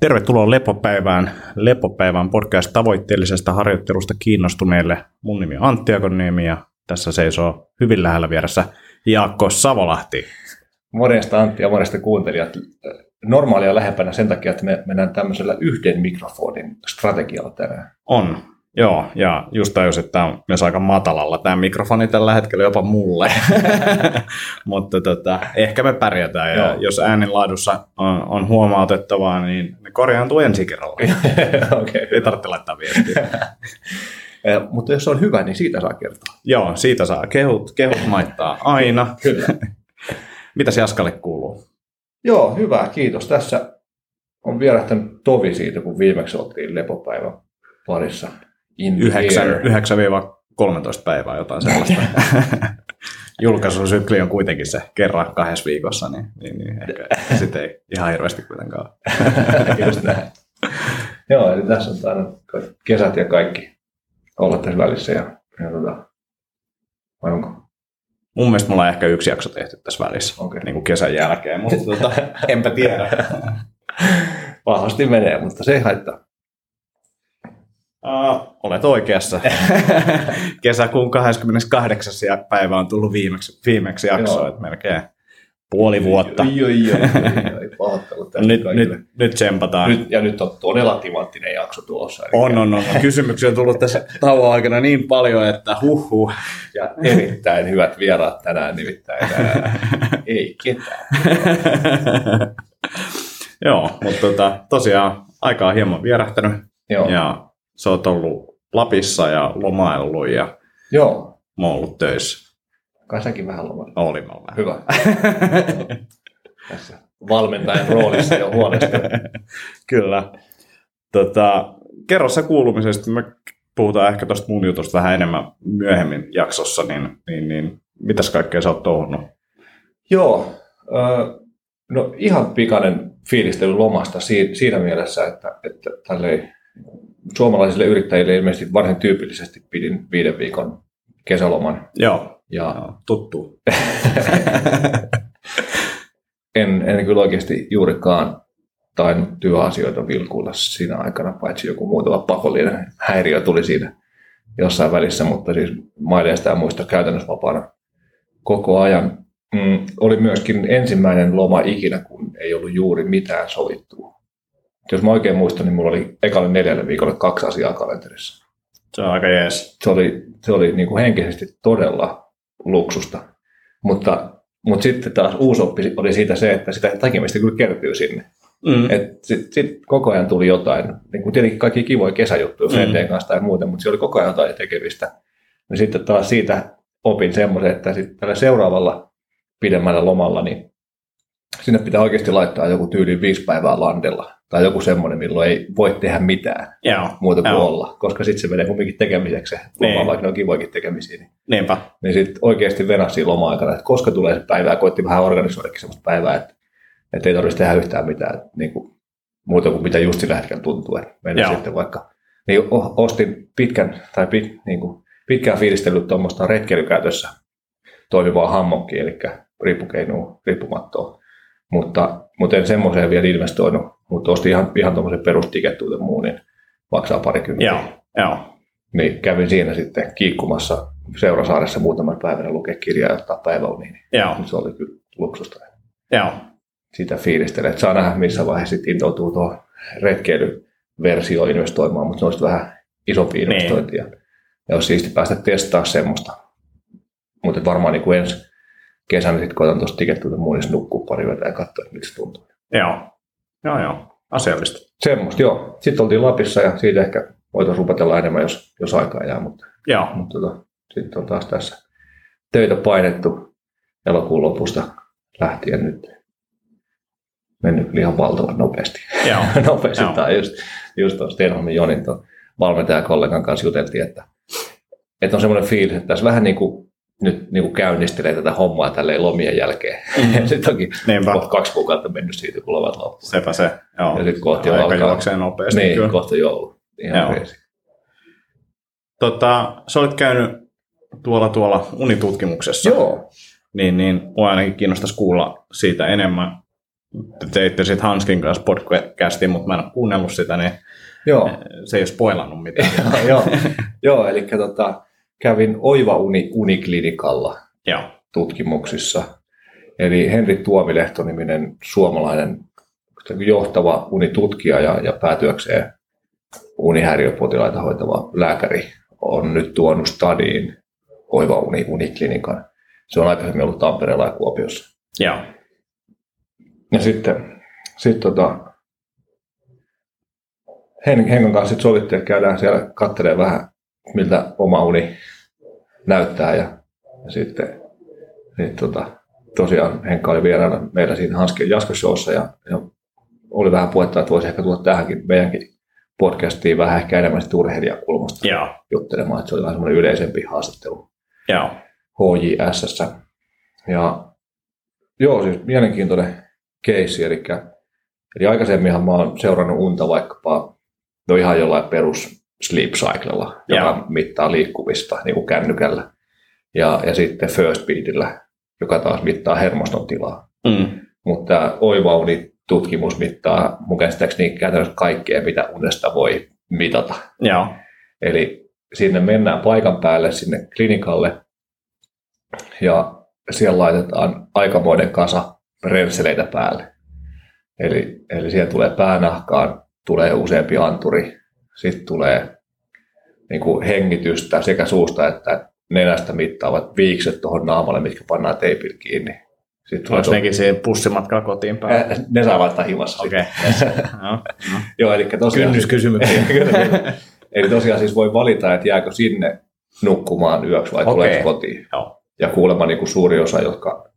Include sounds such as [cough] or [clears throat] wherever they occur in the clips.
Tervetuloa Lepopäivään. Lepopäivän podcast tavoitteellisesta harjoittelusta kiinnostuneille. Mun nimi on Antti Akoniemi ja tässä seisoo hyvin lähellä vieressä Jaakko Savolahti. Morjesta Antti ja morjesta kuuntelijat. Normaalia lähempänä sen takia, että me mennään tämmöisellä yhden mikrofonin strategialla tänään. On, Joo, ja just tajus, että tämä on myös aika matalalla tämä mikrofoni tällä hetkellä jopa mulle. [laughs] Mutta tota, ehkä me pärjätään, ja jos äänenlaadussa on, on huomautettavaa, niin ne korjaantuu ensi kerralla. [laughs] okay, Ei tarvitse laittaa viestiä. [laughs] Mutta jos on hyvä, niin siitä saa kertoa. Joo, siitä saa. Kehut, kehut maittaa aina. Kyllä. Mitä Jaskalle kuuluu? Joo, hyvä, kiitos. Tässä on vierähtänyt tovi siitä, kun viimeksi oltiin lepopäivän parissa in 9-13 päivää jotain sellaista. [laughs] Julkaisusykli on kuitenkin se kerran kahdessa viikossa, niin, niin, niin ehkä sitten ei ihan hirveästi kuitenkaan. [laughs] Just näin. Joo, eli tässä on tainnut kesät ja kaikki olla tässä välissä. Ja, ja tota, vai onko? Mun mielestä mulla on ehkä yksi jakso tehty tässä välissä, okay. niin kuin kesän jälkeen, mutta tota, [laughs] enpä tiedä. Vahvasti menee, mutta se ei haittaa. Uh, olet oikeassa. [laughs] Kesäkuun 28. päivä on tullut viimeksi, viimeksi jakso, että melkein puoli vuotta. Oi, oi, oi, nyt, nyt, nyt tsempataan. Nyt, ja nyt on todella timanttinen jakso tulossa. On, on, on. Kysymyksiä on tullut tässä tauon aikana niin paljon, että huh. Ja erittäin hyvät vieraat tänään nimittäin. [laughs] ei ketään. Joo, mutta tota, tosiaan aika on hieman vierähtänyt. Joo. Ja sä oot ollut Lapissa ja lomaillut ja Joo. mä oon ollut töissä. Kai säkin vähän lomaillut. Olin mä vähän. Hyvä. [laughs] Tässä valmentajan roolissa jo huoneesta. [laughs] Kyllä. Tota, kerro sä kuulumisesta. Me puhutaan ehkä tuosta mun jutusta vähän enemmän myöhemmin jaksossa, niin, niin, niin mitäs kaikkea sä oot touhunut? Joo, no ihan pikainen fiilistely lomasta siinä mielessä, että, että tälleen suomalaisille yrittäjille ilmeisesti varsin tyypillisesti pidin viiden viikon kesäloman. Joo, ja Joo tuttu. [laughs] en, en kyllä oikeasti juurikaan tainnut työasioita vilkuilla siinä aikana, paitsi joku muutama pakollinen häiriö tuli siinä jossain välissä, mutta siis maileista ja muista käytännössä vapaana koko ajan. Mm, oli myöskin ensimmäinen loma ikinä, kun ei ollut juuri mitään sovittua jos mä oikein muistan, niin mulla oli ekalle neljälle viikolle kaksi asiaa kalenterissa. Se on aika jees. Se oli, se oli niin kuin henkisesti todella luksusta. Mutta, mutta sitten taas uusi oppi oli siitä se, että sitä tekemistä kyllä kertyy sinne. Mm. Sitten sit koko ajan tuli jotain, niin kuin tietenkin kaikki kivoja kesäjuttuja mm. kanssa tai muuten, mutta se oli koko ajan jotain tekemistä. Ja sitten taas siitä opin semmoisen, että sitten tällä seuraavalla pidemmällä lomalla, niin sinne pitää oikeasti laittaa joku tyyli viisi päivää landella tai joku semmoinen, milloin ei voi tehdä mitään Joo. muuta kuin Joo. olla, koska sitten se menee kumminkin tekemiseksi se niin. vaikka ne on kivoikin tekemisiä. Niin, Niinpä. Niin sitten oikeasti venasi loma-aikana, että koska tulee se päivä, ja koitti vähän organisoidakin semmoista päivää, että, että ei tarvitsisi tehdä yhtään mitään, että niin kuin, muuta kuin mitä just sillä hetkellä tuntuu, että mennä sitten vaikka, niin ostin pitkän, tai pit, niin kuin, pitkään fiilistellyt tuommoista retkeilykäytössä toimivaa hammokkia, eli riippukeinua, riippumattoa, mutta, mutta en semmoiseen vielä investoinut, mutta ostin ihan, ihan tuommoisen perustikettuuden muun, niin maksaa parikymmentä. Joo, joo. Niin kävin siinä sitten kiikkumassa Seurasaaressa muutaman päivänä lukea kirjaa ja ottaa päiväuniin. Niin joo. Se oli kyllä luksusta. Joo. Sitä fiilistelee, että saa nähdä missä vaiheessa sitten intoutuu tuohon retkeilyversioon investoimaan, mutta se olisi vähän isompi niin. investointi. Niin. Ja olisi siisti päästä testaa semmoista. Mutta varmaan niin kuin ensi kesänä sitten koitan tuosta tikettuuden muun, niin nukkuu pari yötä ja katsoa, että miltä se tuntuu. Joo. Joo, joo. Asiallista. Semmoista, joo. Sitten oltiin Lapissa ja siitä ehkä voitaisiin rupatella enemmän, jos, jos aikaa jää, mutta, joo. mutta tota, sitten on taas tässä töitä painettu elokuun lopusta lähtien nyt mennyt ihan valtavan nopeasti. Joo. [laughs] nopeasti. Joo. Tai just, just tuon Stenholmin Jonin tuon valmentajakollegan kanssa juteltiin, että, että on semmoinen fiilis, että tässä vähän niin kuin nyt niin kuin käynnistelee tätä hommaa tälleen lomien jälkeen. Mm. sitten onkin kohta kaksi kuukautta mennyt siitä, kun lovat loppuun. Sepä se, joo. Ja sitten kohti Aika alkaa. juoksee nopeasti. Niin, kyllä. kohta joulu. Ihan joo. Tota, sä olit käynyt tuolla tuolla unitutkimuksessa. Joo. Niin, niin mua ainakin kiinnostaisi kuulla siitä enemmän. teitte sitten Hanskin kanssa podcastin, mutta mä en ole kuunnellut sitä, niin Joo. se ei ole spoilannut mitään. [laughs] joo, joo, eli tota, kävin Oiva Uni, Uniklinikalla Joo. tutkimuksissa. Eli Henri Tuomilehto-niminen suomalainen johtava unitutkija ja, ja päätyökseen unihäiriöpotilaita hoitava lääkäri on nyt tuonut stadiin Oiva Uni, Uniklinikan. Se on aikaisemmin ollut Tampereella ja Kuopiossa. Joo. Ja sitten sit tota, Hen, Henkon kanssa sit sovittiin, että käydään siellä katselemaan vähän, miltä oma uni näyttää. Ja, ja sitten niin tota, tosiaan Henkka oli vieraana meillä siinä Hanskin Jaskoshowssa ja, ja oli vähän puhetta, että voisi ehkä tulla tähänkin meidänkin podcastiin vähän ehkä enemmän urheilijakulmasta Joo. juttelemaan, että se oli vähän semmoinen yleisempi haastattelu Joo. HJSS. Ja joo, siis mielenkiintoinen keissi, eli, eli aikaisemminhan mä oon seurannut unta vaikkapa no ihan jollain perus sleep cyclella, joka Joo. mittaa liikkuvista niin kuin kännykällä, ja, ja sitten first beatillä, joka taas mittaa hermoston tilaa. Mm. Mutta oivauni tutkimus mittaa mun käsittääkseni käytännössä kaikkea, mitä unesta voi mitata. Joo. Eli sinne mennään paikan päälle sinne klinikalle ja siellä laitetaan aikamoinen kasa rensseleitä päälle. Eli, eli siellä tulee päänahkaan, tulee useampi anturi, sitten tulee niin kuin hengitystä sekä suusta että nenästä mittaavat viikset tuohon naamalle, mitkä pannaan teipillä kiinni. Sitten Onko nekin siinä pussimatkalla kotiin päin? Ne saa laittaa himassa. Okei. [laughs] Joo. Joo, eli tosiaan... Kynnyskysymyksiä. [laughs] Kyllä, kyllä. Eli tosiaan siis voi valita, että jääkö sinne nukkumaan yöksi vai Okei. tuleeko kotiin. Joo. Ja kuulemma niin kuin suuri osa, jotka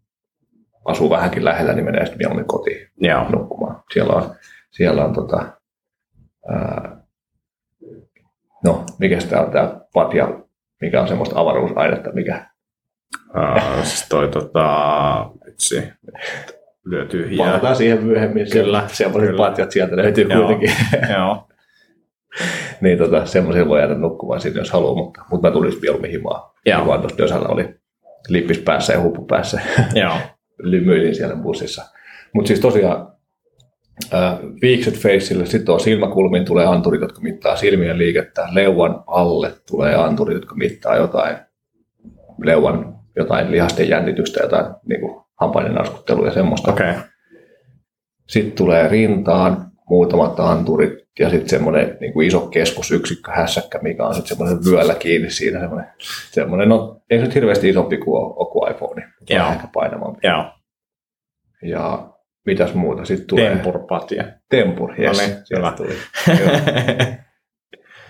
asuu vähänkin lähellä, niin menee sitten mieluummin kotiin Joo. nukkumaan. Siellä on, siellä on tota, ää, no, mikä tämä on tämä patja, mikä on semmoista avaruusainetta, mikä Uh, siis toi tota, vitsi, lyö tyhjää. palataan siihen myöhemmin. Kyllä, Semmoiset kyllä. patjat sieltä löytyy Joo. kuitenkin. Joo. [laughs] niin tota, semmoisia voi jäädä nukkumaan sinne, jos haluaa, mutta, mutta mä tulisin mieluummin himaa. Joo. Vaan tuossa Dösällä oli lippis päässä ja huppu päässä. Joo. [laughs] Lymyilin siellä bussissa. Mutta siis tosiaan viikset faceille, sitten on silmäkulmiin tulee anturit, jotka mittaa silmien liikettä. Leuan alle tulee anturit, jotka mittaa jotain leuan jotain lihasten jännitystä, jotain niin kuin hampaiden naskuttelua ja semmoista. Okay. Sitten tulee rintaan muutamat anturit ja sitten semmoinen niin kuin iso keskusyksikkö hässäkkä, mikä on sitten semmoinen vyöllä kiinni siinä. Semmoinen, semmoinen no, ei se nyt hirveästi isompi kuin, kuin iPhone, mutta vähän ehkä painavampi. Joo. Ja mitäs muuta sitten tulee? Tempurpatja. Tempur, yes. No niin, hyvä. tuli. [laughs]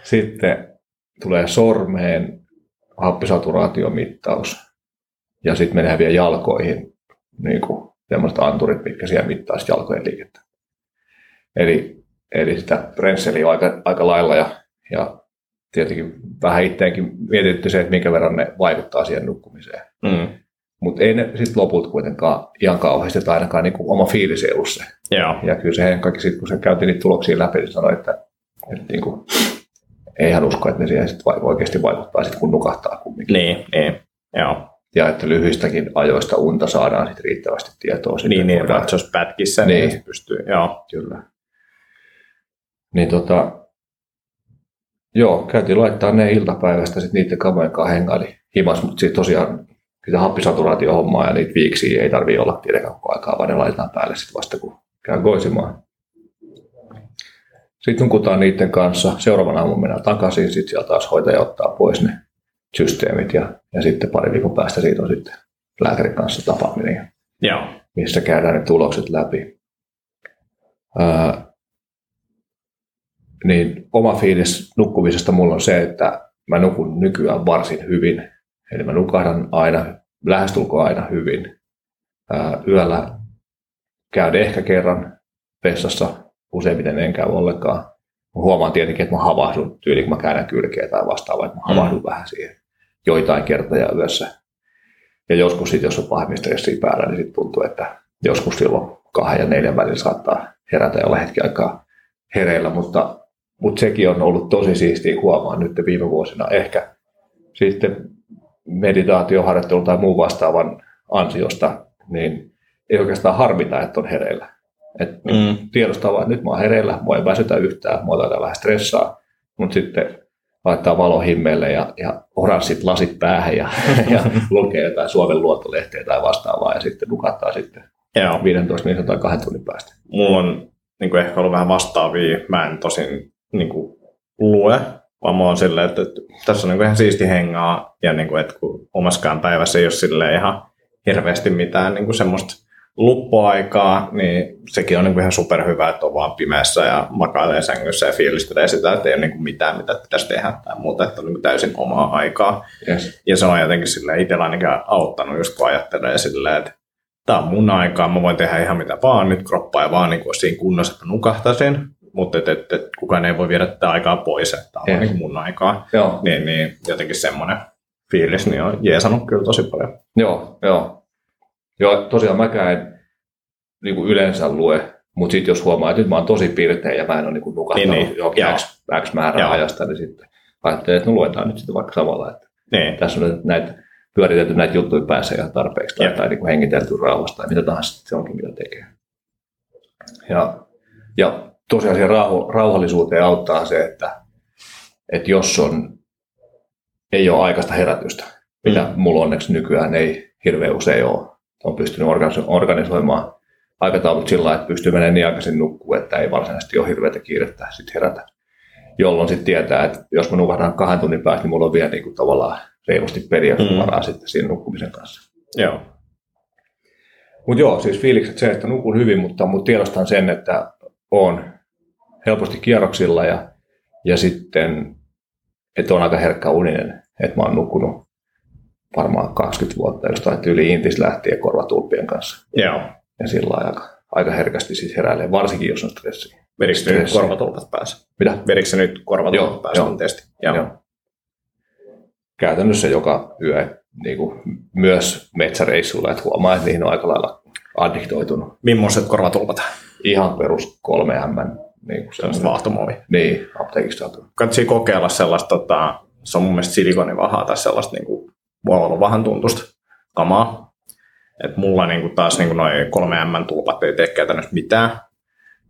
Sitten tulee sormeen happisaturaatiomittaus ja sitten menee vielä jalkoihin niin kuin semmoiset anturit, mitkä siellä mittaa jalkojen liikettä. Eli, eli sitä rensseliä aika, aika lailla ja, ja tietenkin vähän itteenkin mietitty se, että minkä verran ne vaikuttaa siihen nukkumiseen. mm. Mutta ei ne sitten loput kuitenkaan ihan kauheasti, tai ainakaan niin oma fiilis ei ollut se. Joo. Ja kyllä se Henkkakin sitten, kun se käytiin niitä tuloksia läpi, niin sanoi, että, että niin kuin, ei hän usko, että ne siihen sit vai- oikeasti vaikuttaa, sit, kun nukahtaa kumminkin. Niin, niin. Joo. Ja että lyhyistäkin ajoista unta saadaan sit riittävästi tietoa. Sitten Niin, niin, voidaan- katsospätkissä, niin, Niin. niin pystyy. Joo. Kyllä. Niin tota, joo, käytiin laittaa ne iltapäivästä sitten niiden kamojen kanssa hengaili himas, mutta sitten tosiaan sitä happisaturaatio-hommaa ja niitä viiksiä ei tarvitse olla tietenkään koko aikaa, vaan ne laitetaan päälle sitten vasta kun käy goisimaan. Sitten nukutaan niiden kanssa, seuraavana aamulla mennään takaisin, sitten sieltä taas hoitaja ottaa pois ne systeemit ja, ja sitten pari viikon päästä siitä on sitten lääkärin kanssa tapaaminen ja Joo. missä käydään ne tulokset läpi. Ää, niin oma fiilis nukkumisesta mulla on se, että mä nukun nykyään varsin hyvin. Eli mä nukahdan aina, lähestulkoon aina hyvin. Ää, yöllä käyn ehkä kerran vessassa, useimmiten en käy ollenkaan. Mä huomaan tietenkin, että mä havahdun tyyliin, kun mä käännän kylkeä tai vastaavaa, että mä havahdun vähän siihen joitain kertoja yössä. Ja joskus sitten, jos on pahemmin stressiä päällä, niin sitten tuntuu, että joskus silloin kahden ja neljän välillä saattaa herätä ja olla hetki aikaa hereillä, mutta, mutta sekin on ollut tosi siistiä huomaa nyt viime vuosina. Ehkä sitten meditaatioharjoittelu tai muun vastaavan ansiosta, niin ei oikeastaan harmita, että on hereillä. Et mm. tiedostaa vaan, että nyt mä oon hereillä, mua ei väsytä yhtään, mua taitaa vähän stressaa, mutta sitten laittaa valo himmeille ja, ja oranssit lasit päähän ja, [laughs] ja lukee jotain Suomen luottolehteä tai vastaavaa ja sitten nukattaa sitten Joo. 15 minuutin tai kahden tunnin päästä. Mulla on niin kuin ehkä ollut vähän vastaavia. Mä en tosin niin kuin, lue, vaan mä oon silleen, että, että tässä on niin kuin ihan siisti hengaa ja niin kuin, että kun omaskaan päivässä ei ole silleen ihan hirveästi mitään niin kuin semmoista luppuaikaa, niin sekin on niin kuin ihan superhyvä, että on vaan pimeässä ja makailee sängyssä ja fiilistelee sitä, että ei ole niin kuin mitään, mitä pitäisi tehdä tai muuta, että on niin kuin täysin omaa aikaa. Yes. Ja se on jotenkin sille itsellä ainakin auttanut, just kun ajattelee silleen, että tämä on mun aikaa, mä voin tehdä ihan mitä vaan, nyt kroppa ei vaan niin kuin siinä kunnossa, että nukahtaisin, mutta et, et, et, kukaan ei voi viedä tätä aikaa pois, että tämä on niin mun aikaa. Joo. Niin, niin jotenkin semmoinen fiilis niin on jeesannut kyllä tosi paljon. Joo, joo. Joo, tosiaan mäkään en niin kuin yleensä lue, mutta sitten jos huomaa, että nyt mä oon tosi pirteä ja mä en ole niin nukahtanut niin, niin. johonkin X, X määrän Joo. ajasta, niin sitten ajattelee, että no luetaan nyt sitten vaikka samalla, että niin. tässä on näitä pyöritelty näitä juttuja päässä ja tarpeeksi tai, tai niin kuin hengitelty rauhasta tai mitä tahansa se onkin, mitä tekee. Ja, ja tosiaan siihen rauho, rauhallisuuteen auttaa se, että, että jos on, ei ole aikaista herätystä, mitä mm. mulla onneksi nykyään ei hirveän usein ole, on pystynyt organisoimaan aikataulut sillä että pystyy menemään niin aikaisin nukkuun, että ei varsinaisesti ole hirveätä kiirettä sitten herätä. Jolloin sitten tietää, että jos mä nukahdan kahden tunnin päästä, niin mulla on vielä niin kuin tavallaan reilusti periaatteessa mm. sitten siinä nukkumisen kanssa. Joo. Mutta joo, siis fiilikset se, että nukun hyvin, mutta, mutta tiedostan sen, että on helposti kierroksilla ja, ja sitten, että on aika herkkä uninen, että mä oon nukkunut varmaan 20 vuotta jostain tyyli intis lähtien korvatulppien kanssa. Joo. Ja sillä aika, aika herkästi siis heräilee, varsinkin jos on stressi. Verikö nyt korvatulpat päässä? Mitä? Verikö nyt korvatulpat päässä? Joo, joo. joo käytännössä joka yö niin kuin myös metsäreissulla, että huomaa, että niihin on aika lailla addiktoitunut. Millaiset korvatulpat? Ihan perus 3M. Niin kuin sellaista vaahtomuovi. Niin, apteekista saatu. Kannattaa kokeilla sellaista, tota, se on mun mielestä silikonivahaa tai sellaista niin kuin, vuolovahan tuntusta kamaa. Et mulla niin kuin, taas niin noin 3M-tulpat ei tee käytännössä mitään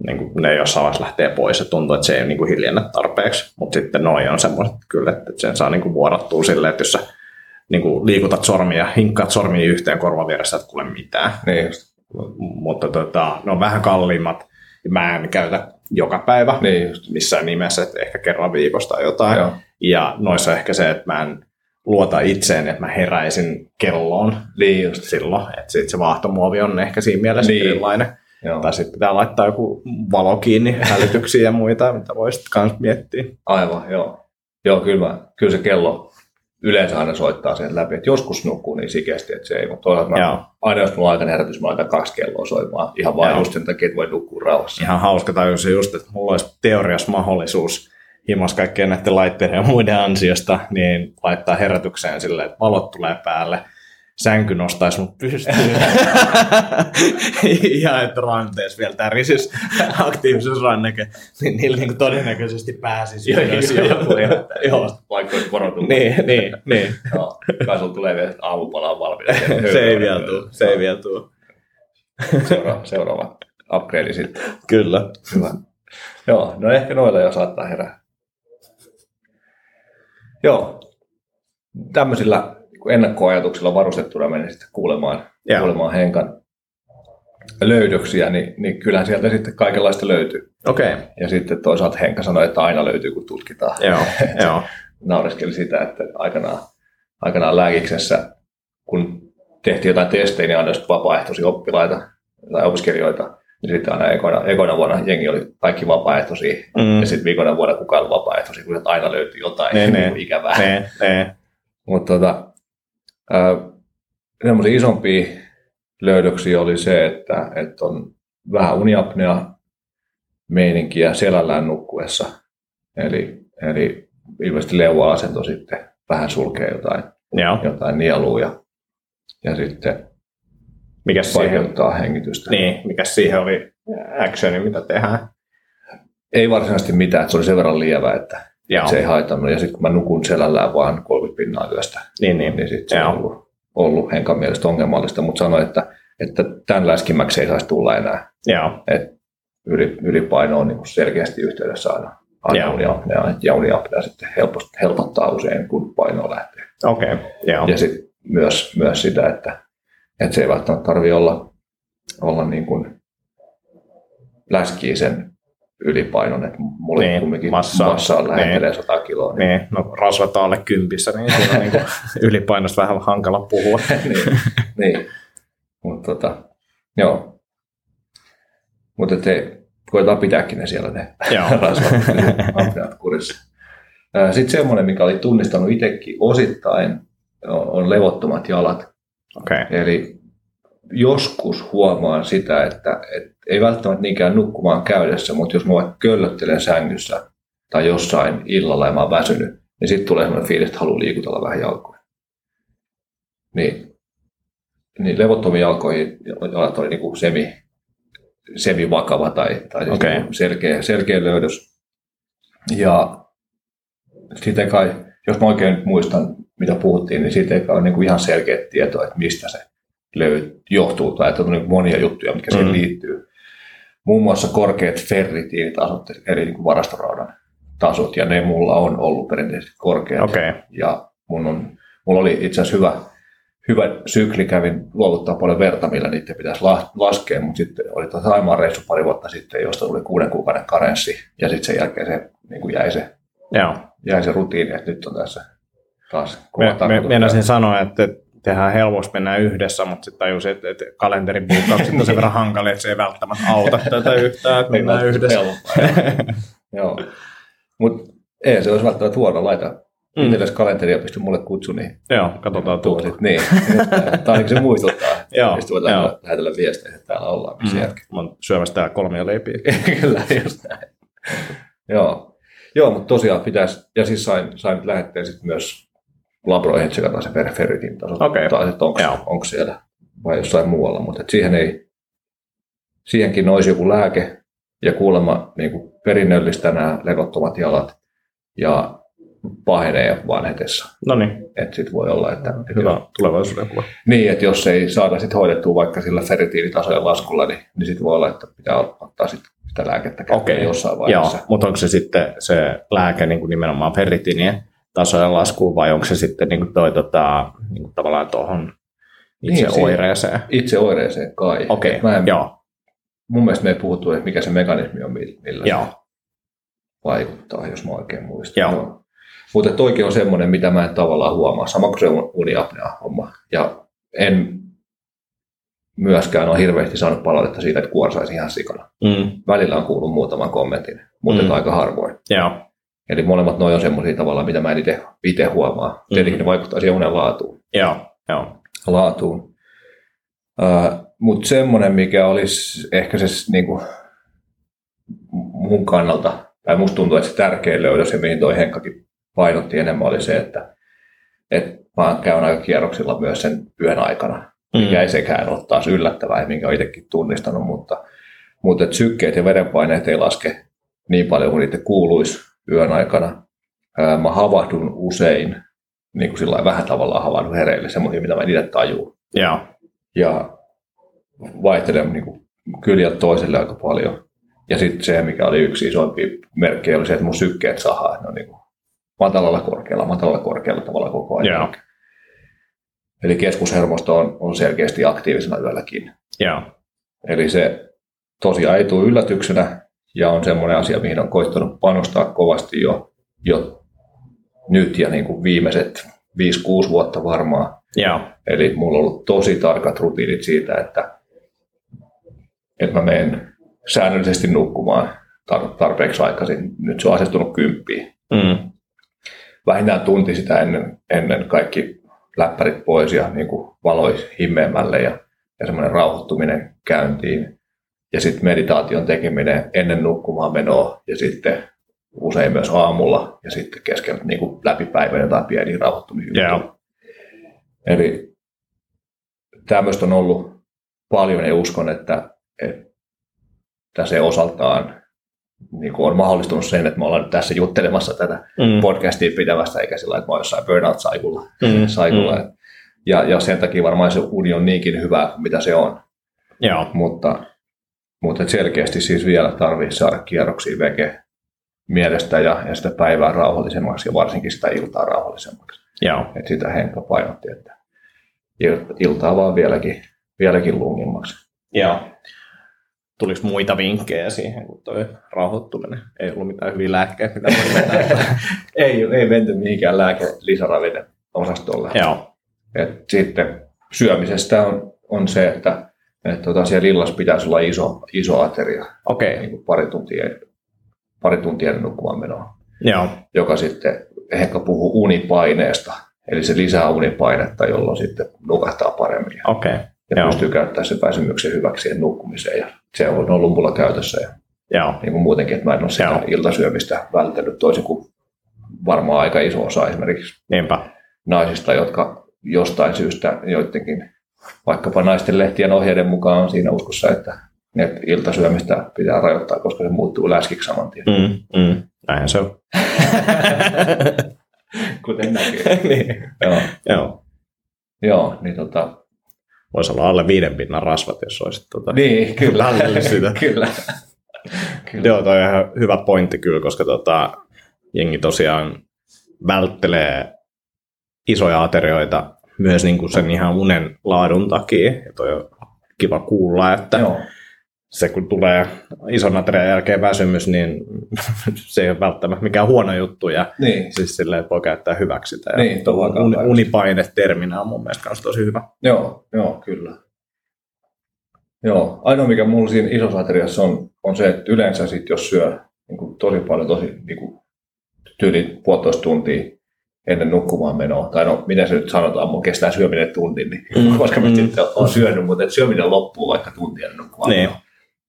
niin kuin ne jossain vaiheessa lähtee pois ja tuntuu, että se ei niin kuin hiljennä tarpeeksi. Mutta sitten noin on semmoiset kyllä, että sen saa niin kuin vuodattua silleen, että jos sä niin kuin liikutat sormia, hinkkaat sormia yhteen korvan vieressä, et kuule mitään. Niin just. Mutta tota, ne on vähän kalliimmat. Mä en käytä joka päivä niin just. missään nimessä, että ehkä kerran viikosta tai jotain. Joo. Ja noissa ehkä se, että mä en luota itseen, että mä heräisin kelloon niin just. silloin. Että sit se vaahtomuovi on ehkä siinä mielessä niin. erilainen. Joo. Tai sitten pitää laittaa joku valo kiinni, [laughs] hälytyksiä ja muita, mitä voisit myös miettiä. Aivan, joo. Joo, kyllä, mä, kyllä se kello yleensä aina soittaa sen läpi, että joskus nukkuu niin sikeästi, että se ei, mutta toisaalta mä, aina jos mulla on aikainen herätys, mä laitan kaksi kelloa soimaan. Ihan vain just sen takia, että voi nukkua rauhassa. Ihan hauska tajus just, että mulla olisi teoriassa mahdollisuus himas kaikkien näiden laitteiden ja muiden ansiosta, niin laittaa herätykseen silleen, että valot tulee päälle, sänky nostaisi mut pystyyn. [laughs] ja että ranteessa vielä tärisis aktiivisuusranneke, niin niillä niin todennäköisesti pääsisi ylös. Joo, joku Joo. Vaikka olisi porotunut. Niin, niin, niin. Joo, kai sulla tulee vielä aamupala valmiina. [laughs] se ei vielä tuu, se ei vielä tuu. Seuraava, seuraava upgrade sitten. Kyllä. Hyvä. Joo, no ehkä noilla jo saattaa herää. Joo, tämmöisillä ennakkoajatuksilla varustettuna menin sitten kuulemaan, yeah. kuulemaan Henkan löydöksiä, niin, niin kyllähän sieltä sitten kaikenlaista löytyy. Okay. Ja sitten toisaalta Henka sanoi, että aina löytyy, kun tutkitaan. Joo, [laughs] joo. Naureskeli sitä, että aikanaan, aikanaan lääkiksessä, kun tehtiin jotain testejä, niin aina vapaaehtoisia oppilaita tai opiskelijoita, niin sitten aina ekoina, ekoina vuonna jengi oli kaikki vapaaehtoisia, mm. ja sitten viikoina vuonna kukaan oli vapaaehtoisia, kun aina löytyi jotain ne, ne, [laughs] ikävää. Ne, ne. Mutta tota, Semmoisia isompia löydöksiä oli se, että, että on vähän uniapnea meininkiä selällään nukkuessa. Eli, eli ilmeisesti leuva-asento sitten vähän sulkee jotain, Joo. jotain nieluja ja sitten mikäs vaikeuttaa siihen, hengitystä. Niin, mikä siihen oli actioni, mitä tehdään? Ei varsinaisesti mitään, että se oli sen verran lievä, että Joo. se ei haitannut. Ja sitten kun mä nukun selällään vaan 30 pinnaa yöstä, niin, niin. niin sitten se on ollut, ollut Henkan mielestä ongelmallista, mutta sanoi, että, että tämän läskimmäksi ei saisi tulla enää. Joo. Et yli, ylipaino on niin selkeästi yhteydessä aina, uniapneaan, ja uniapnea sitten helposti, helpottaa usein, kun paino lähtee. Okay. Joo. Ja sitten myös, myös sitä, että, että se ei välttämättä tarvitse olla, olla niin kuin läskiä sen ylipainon, että mulla niin, kumminkin massa, massa on lähentelee niin, 100 kiloa. Niin, niin no rasvat alle kympissä, niin siinä on niin [laughs] ylipainosta vähän hankala puhua. [laughs] niin, niin. mutta tota, joo. Mutta te koetaan pitääkin ne siellä ne [laughs] rasvat kurissa. Sitten semmoinen, mikä oli tunnistanut itsekin osittain, on levottomat jalat. Okay. Eli joskus huomaan sitä, että, että ei välttämättä niinkään nukkumaan käydessä, mutta jos mä vaikka köllöttelen sängyssä tai jossain illalla ja mä oon väsynyt, niin sitten tulee sellainen fiilis, että haluaa liikutella vähän jalkoja. Niin, niin levottomiin jalkoihin jalat oli niin kuin semi, semi-vakava tai, tai siis okay. Niin selkeä, selkeä löydös. Ja sitten kai, jos mä oikein muistan, mitä puhuttiin, niin siitä ei ole niin kuin ihan selkeä tietoa, että mistä se löyt, johtuu, tai että on niin monia juttuja, mitkä siihen mm. liittyy. Muun muassa korkeat ferritiinitasot, eli niin kuin varastoraudan tasot, ja ne mulla on ollut perinteisesti korkeat. Okay. Ja mun on, mulla oli itse asiassa hyvä, hyvä sykli, kävin luovuttaa paljon verta, millä niitä pitäisi laskea, mutta sitten oli Saimaan reissu pari vuotta sitten, josta tuli kuuden kuukauden karenssi, ja sitten sen jälkeen se niin kuin jäi, se, Joo. jäi se rutiini, että nyt on tässä taas me, me, Meinasin sanoa, että tehdään helposti mennä yhdessä, mutta sitten tajusin, että, että kalenterin on sen verran hankali, että se ei välttämättä auta [laughs] tätä yhtään, että mennään yhdessä. Joo, mutta ei se olisi välttämättä huono laita. Mm. Miten kalenteria pysty mulle kutsu, niin... Joo, katsotaan tuolla. Niin, tai niin se muistuttaa. [laughs] Joo, Sitten voidaan lähetellä viestejä, että täällä ollaan, mm. Mä oon syömässä täällä kolmia leipiä. [laughs] Kyllä, just näin. Joo. Joo, mutta tosiaan pitäisi, ja siis sain, sain lähetteen sitten myös labroihin tsekata se ferritin taso, okay. tai että onko, onko siellä vai jossain muualla, mutta siihen ei, siihenkin olisi joku lääke, ja kuulemma niin kuin perinnöllistä nämä levottomat jalat, ja pahenee vanhetessa. No niin. Että sitten voi olla, että... Hyvä että tulevaisuuden kuva. Niin, että jos ei saada sitten hoidettua vaikka sillä ferritiinitasojen laskulla, niin, niin sitten voi olla, että pitää ottaa sitten sitä lääkettä okay. jossain vaiheessa. Joo, mutta onko se sitten se lääke niin kuin nimenomaan ferritiinien tasojen laskuun vai onko se sitten niin kuin toi, tota, niin kuin tavallaan tuohon itse niin, oireeseen? Itse oireeseen kai. Okei, okay, joo. Mun mielestä me ei puhuttu, että mikä se mekanismi on, millä joo. se vaikuttaa, jos mä oikein muistan. Joo. joo. Mutta toikin on semmoinen, mitä mä en tavallaan huomaa, sama kuin se on uniapnea homma. Ja en myöskään ole hirveästi saanut palautetta siitä, että kuorsaisi ihan sikana. Mm. Välillä on kuullut muutaman kommentin, mutta mm. aika harvoin. Joo. Eli molemmat noin on semmoisia tavalla, mitä mä en itse huomaa. Mm. Tietenkin ne vaikuttaa siihen unen laatuun. Joo, joo. Laatuun. Uh, Mutta semmoinen, mikä olisi ehkä se niin kuin, mun kannalta, tai musta tuntuu, että se tärkein löydös, ja mihin toi Henkkakin painotti enemmän, oli se, että, että mä käyn aika kierroksilla myös sen yön aikana, mikä ei sekään ole taas yllättävää, minkä olen itsekin tunnistanut, mutta, mutta sykkeet ja verenpaineet ei laske niin paljon kuin niitä kuuluisi yön aikana. Mä havahdun usein, niin kuin sillä vähän tavallaan havahdun hereille, semmoisia, mitä mä en itse tajuu. Yeah. Ja vaihtelen niin kuin kyljät toiselle aika paljon. Ja sitten se, mikä oli yksi isoimpi merkki, oli se, että mun sykkeet sahaa, ne on niin kuin matalalla korkealla, matalalla korkealla tavalla koko ajan. Yeah. Eli keskushermosto on, on selkeästi aktiivisena yölläkin. Yeah. Eli se tosiaan ei tule yllätyksenä, ja on semmoinen asia, mihin on koittanut panostaa kovasti jo, jo nyt ja niin kuin viimeiset 5-6 vuotta varmaan. Yeah. Eli mulla on ollut tosi tarkat rutiinit siitä, että, että mä menen säännöllisesti nukkumaan tarpeeksi aikaisin. Nyt se on asettunut kymppiin. Mm. Vähintään tunti sitä ennen, ennen kaikki läppärit pois ja niin kuin valoi himmeämmälle ja, ja semmoinen rauhoittuminen käyntiin ja sitten meditaation tekeminen ennen nukkumaan menoa ja sitten usein myös aamulla ja sitten keskellä niin kuin läpi päivän jotain pieniä rauhoittumisia. Yeah. Eli tämmöistä on ollut paljon ja uskon, että, että se osaltaan niin kuin on mahdollistunut sen, että me ollaan nyt tässä juttelemassa tätä mm. podcastia pitävästä, eikä sillä että mä oon jossain burnout-saikulla. Mm. saikulla. Mm. Ja, ja sen takia varmaan se uni on niinkin hyvä, mitä se on. Joo. Mutta mutta selkeästi siis vielä tarvii saada kierroksia veke mielestä ja, ja sitä päivää rauhallisemmaksi ja varsinkin sitä iltaa rauhallisemmaksi. Joo. Et sitä Henkka painotti, että iltaa vaan vieläkin, vieläkin lungimmaksi. Joo. Tuliko muita vinkkejä siihen, kun tuo rauhoittuminen? Ei ollut mitään hyviä lääkkeitä, mitä voi [laughs] ei, ei menty mihinkään lääke lisäravite osastolle. Joo. Et sitten syömisestä on, on se, että, että tota, siellä illassa pitäisi olla iso, iso ateria. Okei. Okay. Niin pari tuntia, pari tuntia nukkumaan menoa. Joo. Joka sitten ehkä puhuu unipaineesta. Eli se lisää unipainetta, jolloin sitten nukahtaa paremmin. Okei. Okay. Ja Joo. pystyy käyttämään sen väsymyksen hyväksi nukkumiseen. Ja se on ollut mulla käytössä. Ja Joo. Niin kuin muutenkin, että mä en ole sitä Joo. iltasyömistä vältellyt toisin kuin varmaan aika iso osa esimerkiksi Niinpä. naisista, jotka jostain syystä joidenkin vaikkapa naisten lehtien ohjeiden mukaan on siinä uskossa, että, että iltasyömistä pitää rajoittaa, koska se muuttuu läskiksi saman tien. Mm, mm. Näinhän se on. [laughs] Kuten näkee. [laughs] niin. Joo. Joo. Joo, niin tota... Voisi olla alle viiden pinnan rasvat, jos olisit tota, niin, kyllä. sitä. [laughs] kyllä. kyllä. Joo, toi on ihan hyvä pointti kyllä, koska tota, jengi tosiaan välttelee isoja aterioita myös niin kuin sen ihan unen laadun takia. Ja toi on kiva kuulla, että Joo. se kun tulee ison aterian jälkeen väsymys, niin [laughs] se ei ole välttämättä mikään huono juttu. Ja niin. siis silleen, että voi käyttää hyväksi sitä. Niin, un, unipaine-terminä on mun mielestä myös tosi hyvä. Joo, joo, kyllä. Joo, ainoa mikä mulla siinä isossa ateriassa on, on se, että yleensä sit, jos syö niin kuin tosi paljon, tosi niin kuin, tyyli puolitoista tuntia ennen nukkumaan menoa, tai no mitä se nyt sanotaan, mun kestää syöminen tunti, niin, mm. [laughs] koska mä mm. sitten olen syönyt, mutta että syöminen loppuu vaikka tuntia ennen nukkumaan niin. menoa.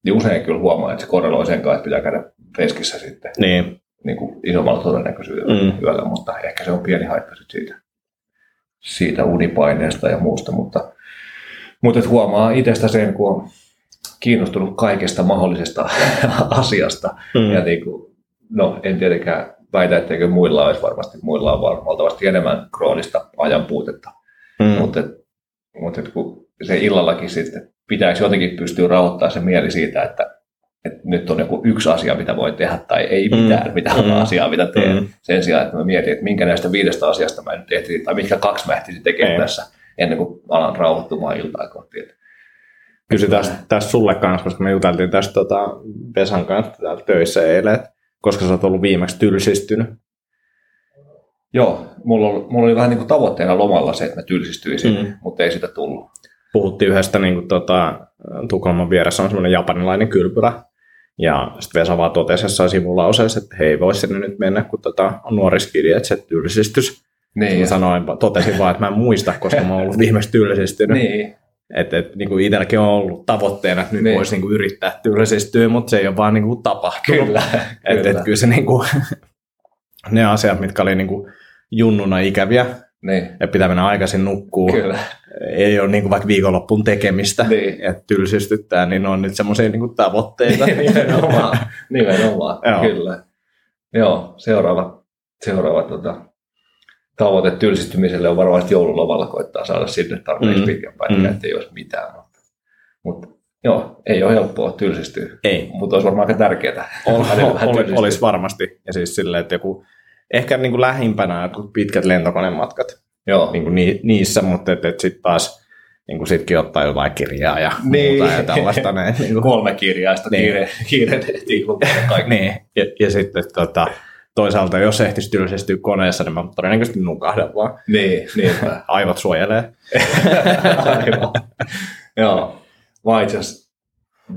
Niin usein kyllä huomaa, että se korreloi sen kanssa, että pitää käydä veskissä sitten niin. Niin kuin isommalla todennäköisyydellä mm. yöllä, mutta ehkä se on pieni haitta siitä, siitä unipaineesta ja muusta, mutta, mutta huomaa itsestä sen, kun on kiinnostunut kaikesta mahdollisesta [laughs] asiasta mm. ja niin kuin, no en tietenkään väitä, etteikö muilla olisi varmasti, muilla on valtavasti enemmän kroonista ajanpuutetta. Mm. Mutta, mutta kun se illallakin sitten pitäisi jotenkin pystyä rauhoittamaan se mieli siitä, että, että nyt on joku yksi asia, mitä voi tehdä, tai ei mitään, mm. mitään mm. asiaa, mitä teen. Mm. Sen sijaan, että mä mietin, että minkä näistä viidestä asiasta mä nyt ehtisin, tai mitkä kaksi mä ehtisin tekemään mm. tässä, ennen kuin alan rauhoittumaan iltaa kohti. Kysytään tästä sulle kanssa, koska me juteltiin tästä tota, Vesan kanssa täällä töissä eilen, että koska sä oot ollut viimeksi tylsistynyt? Joo, mulla oli, mulla oli vähän niin kuin tavoitteena lomalla se, että mä tylsistyisin, mm. mutta ei sitä tullut. Puhuttiin yhdestä niin kuin, tota, Tukholman vieressä on semmoinen japanilainen kylpyrä, ja sitten Vesa vaan totesi jossain sivulauseessa, että hei, voisi sinne nyt mennä, kun tota, on nuori skidi, että se tylsistys. Niin. Mä sanoin, totesin vaan, että mä en muista, koska mä oon ollut viimeksi tylsistynyt. niin. Että et, niin kuin itselläkin on ollut tavoitteena, että nyt niin. voisi niin kuin yrittää tylsistyä, mutta se ei ole vaan niin kuin tapahtunut. Kyllä, että kyllä. Et, kyllä se niin kuin, [laughs] ne asiat, mitkä oli niin kuin junnuna ikäviä, niin. ja pitää mennä aikaisin nukkuu, Kyllä. ei ole niin kuin vaikka viikonloppun tekemistä, niin. että tylsistyttää, niin on nyt semmoisia niin kuin tavoitteita. [laughs] nimenomaan, nimenomaan. [laughs] Joo. kyllä. Joo, seuraava, seuraava tota, tavoite tylsistymiselle on varmaan joululomalla koittaa saada sinne tarpeeksi mm. pitkän pätkän, mm. ettei olisi mitään. Mutta, mutta joo, ei ole helppoa tylsistyä, ei. mutta olisi varmaan aika tärkeää. Ol, [laughs] ol, olisi varmasti. Ja siis silleen, että joku, ehkä niin kuin lähimpänä joku pitkät lentokonematkat joo. Niin kuin ni, niissä, mutta et, et sitten taas niin kuin sitkin ottaa jotain kirjaa ja niin. muuta ja tällaista. Ne, niin [laughs] kuin... Kolme kirjaa, sitä niin. kiire, kiire kaikki. niin. ja, ja sitten tota, toisaalta jos ehtisi tylsistyä koneessa, niin mä todennäköisesti nukahdan vaan. Niin, niinpä. [laughs] Aivot suojelee. [laughs] Aivan. Joo. Mä itse asiassa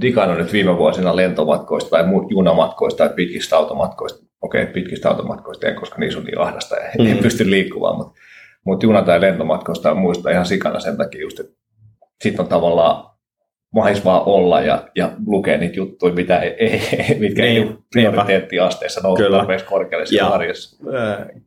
digannut nyt viime vuosina lentomatkoista tai junamatkoista tai pitkistä automatkoista. Okei, pitkistä automatkoista en, koska niissä on niin ahdasta ja mm. ei pysty liikkumaan, mutta, mutta juna- tai lentomatkoista muista ihan sikana sen takia just, että sitten on tavallaan mahis vaan olla ja, ja lukea niitä juttuja, mitä ei, ei, mitkä niin, ei prioriteettiasteessa nousu tarpeeksi korkealle siinä arjessa.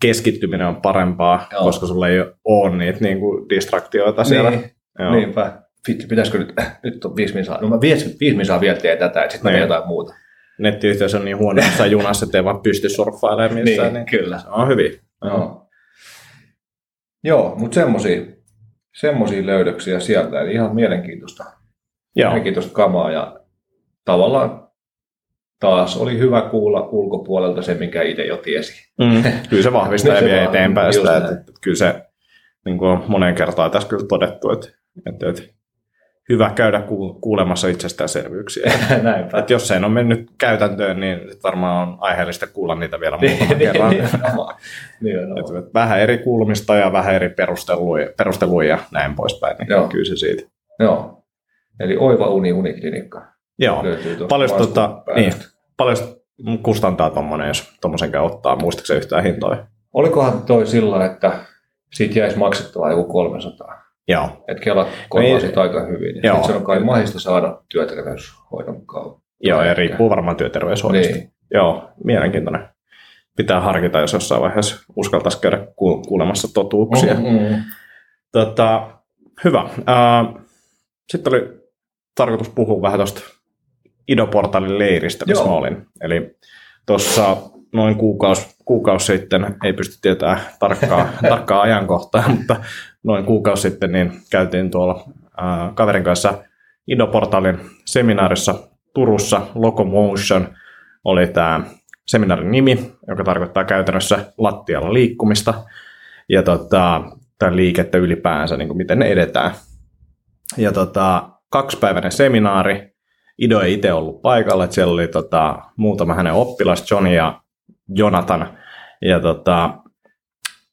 Keskittyminen on parempaa, Joo. koska sulla ei ole niitä niin kuin distraktioita siellä. Niin, Joo. niinpä. Vitsi, pitäisikö nyt, nyt on viisi minsaa, no mä viisi, viisi minsaa vielä teen tätä, että sitten niin. jotain muuta. Nettiyhteys on niin huono jossain junassa, että ei vaan pysty surffailemaan [laughs] missään. niin, niin, kyllä. Se on hyvin. Joo, Joo mutta semmoisia semmosia löydöksiä sieltä, eli ihan mielenkiintoista Joo. mielenkiintoista kamaa ja tavallaan taas oli hyvä kuulla ulkopuolelta se, mikä itse jo tiesi. Mm, [laughs] kyllä se vahvistaa ja vie eteenpäin sitä. Että, että, kyllä se niin kuin on moneen kertaan tässä kyllä todettu, että, että, että hyvä käydä kuulemassa itsestäänselvyyksiä. [laughs] Näinpä. Että jos se on mennyt käytäntöön, niin varmaan on aiheellista kuulla niitä vielä [laughs] muutaman kerran. että vähän eri kuulumista ja vähän eri perusteluja, perusteluja ja näin poispäin, niin Joo. kyllä se siitä. Joo. Eli oiva uni uniklinikka. Joo. Paljon, tota, niin, paljon kustantaa tuommoinen, jos tuommoisen ottaa, muistaakseni yhtään hintoja? Olikohan toi sillä, että siitä jäisi maksettavaa joku 300? Joo. Että Kela korvaa sitä aika hyvin. Sitten se on kai mahdollista saada työterveyshoidon kautta. Joo, ja riippuu varmaan työterveyshoidosta. Niin. Joo, mielenkiintoinen. Pitää harkita, jos jossain vaiheessa uskaltaisi käydä kuulemassa totuuksia. Mm-hmm. Tota, hyvä. Sitten oli tarkoitus puhua vähän tuosta Idoportalin leiristä, missä Joo. mä olin. Eli tuossa noin kuukausi, kuukausi sitten, ei pysty tietämään tarkkaa, [laughs] tarkkaa ajankohtaa, mutta noin kuukausi sitten niin käytiin tuolla ää, kaverin kanssa Idoportalin seminaarissa Turussa. Locomotion oli tämä seminaarin nimi, joka tarkoittaa käytännössä lattialla liikkumista ja tota, tämän liikettä ylipäänsä, niin kuin miten ne edetään. Ja tota, kaksipäiväinen seminaari, Ido ei itse ollut paikalla, että siellä oli tota, muutama hänen oppilas, Johnny ja Jonathan. Ja tota,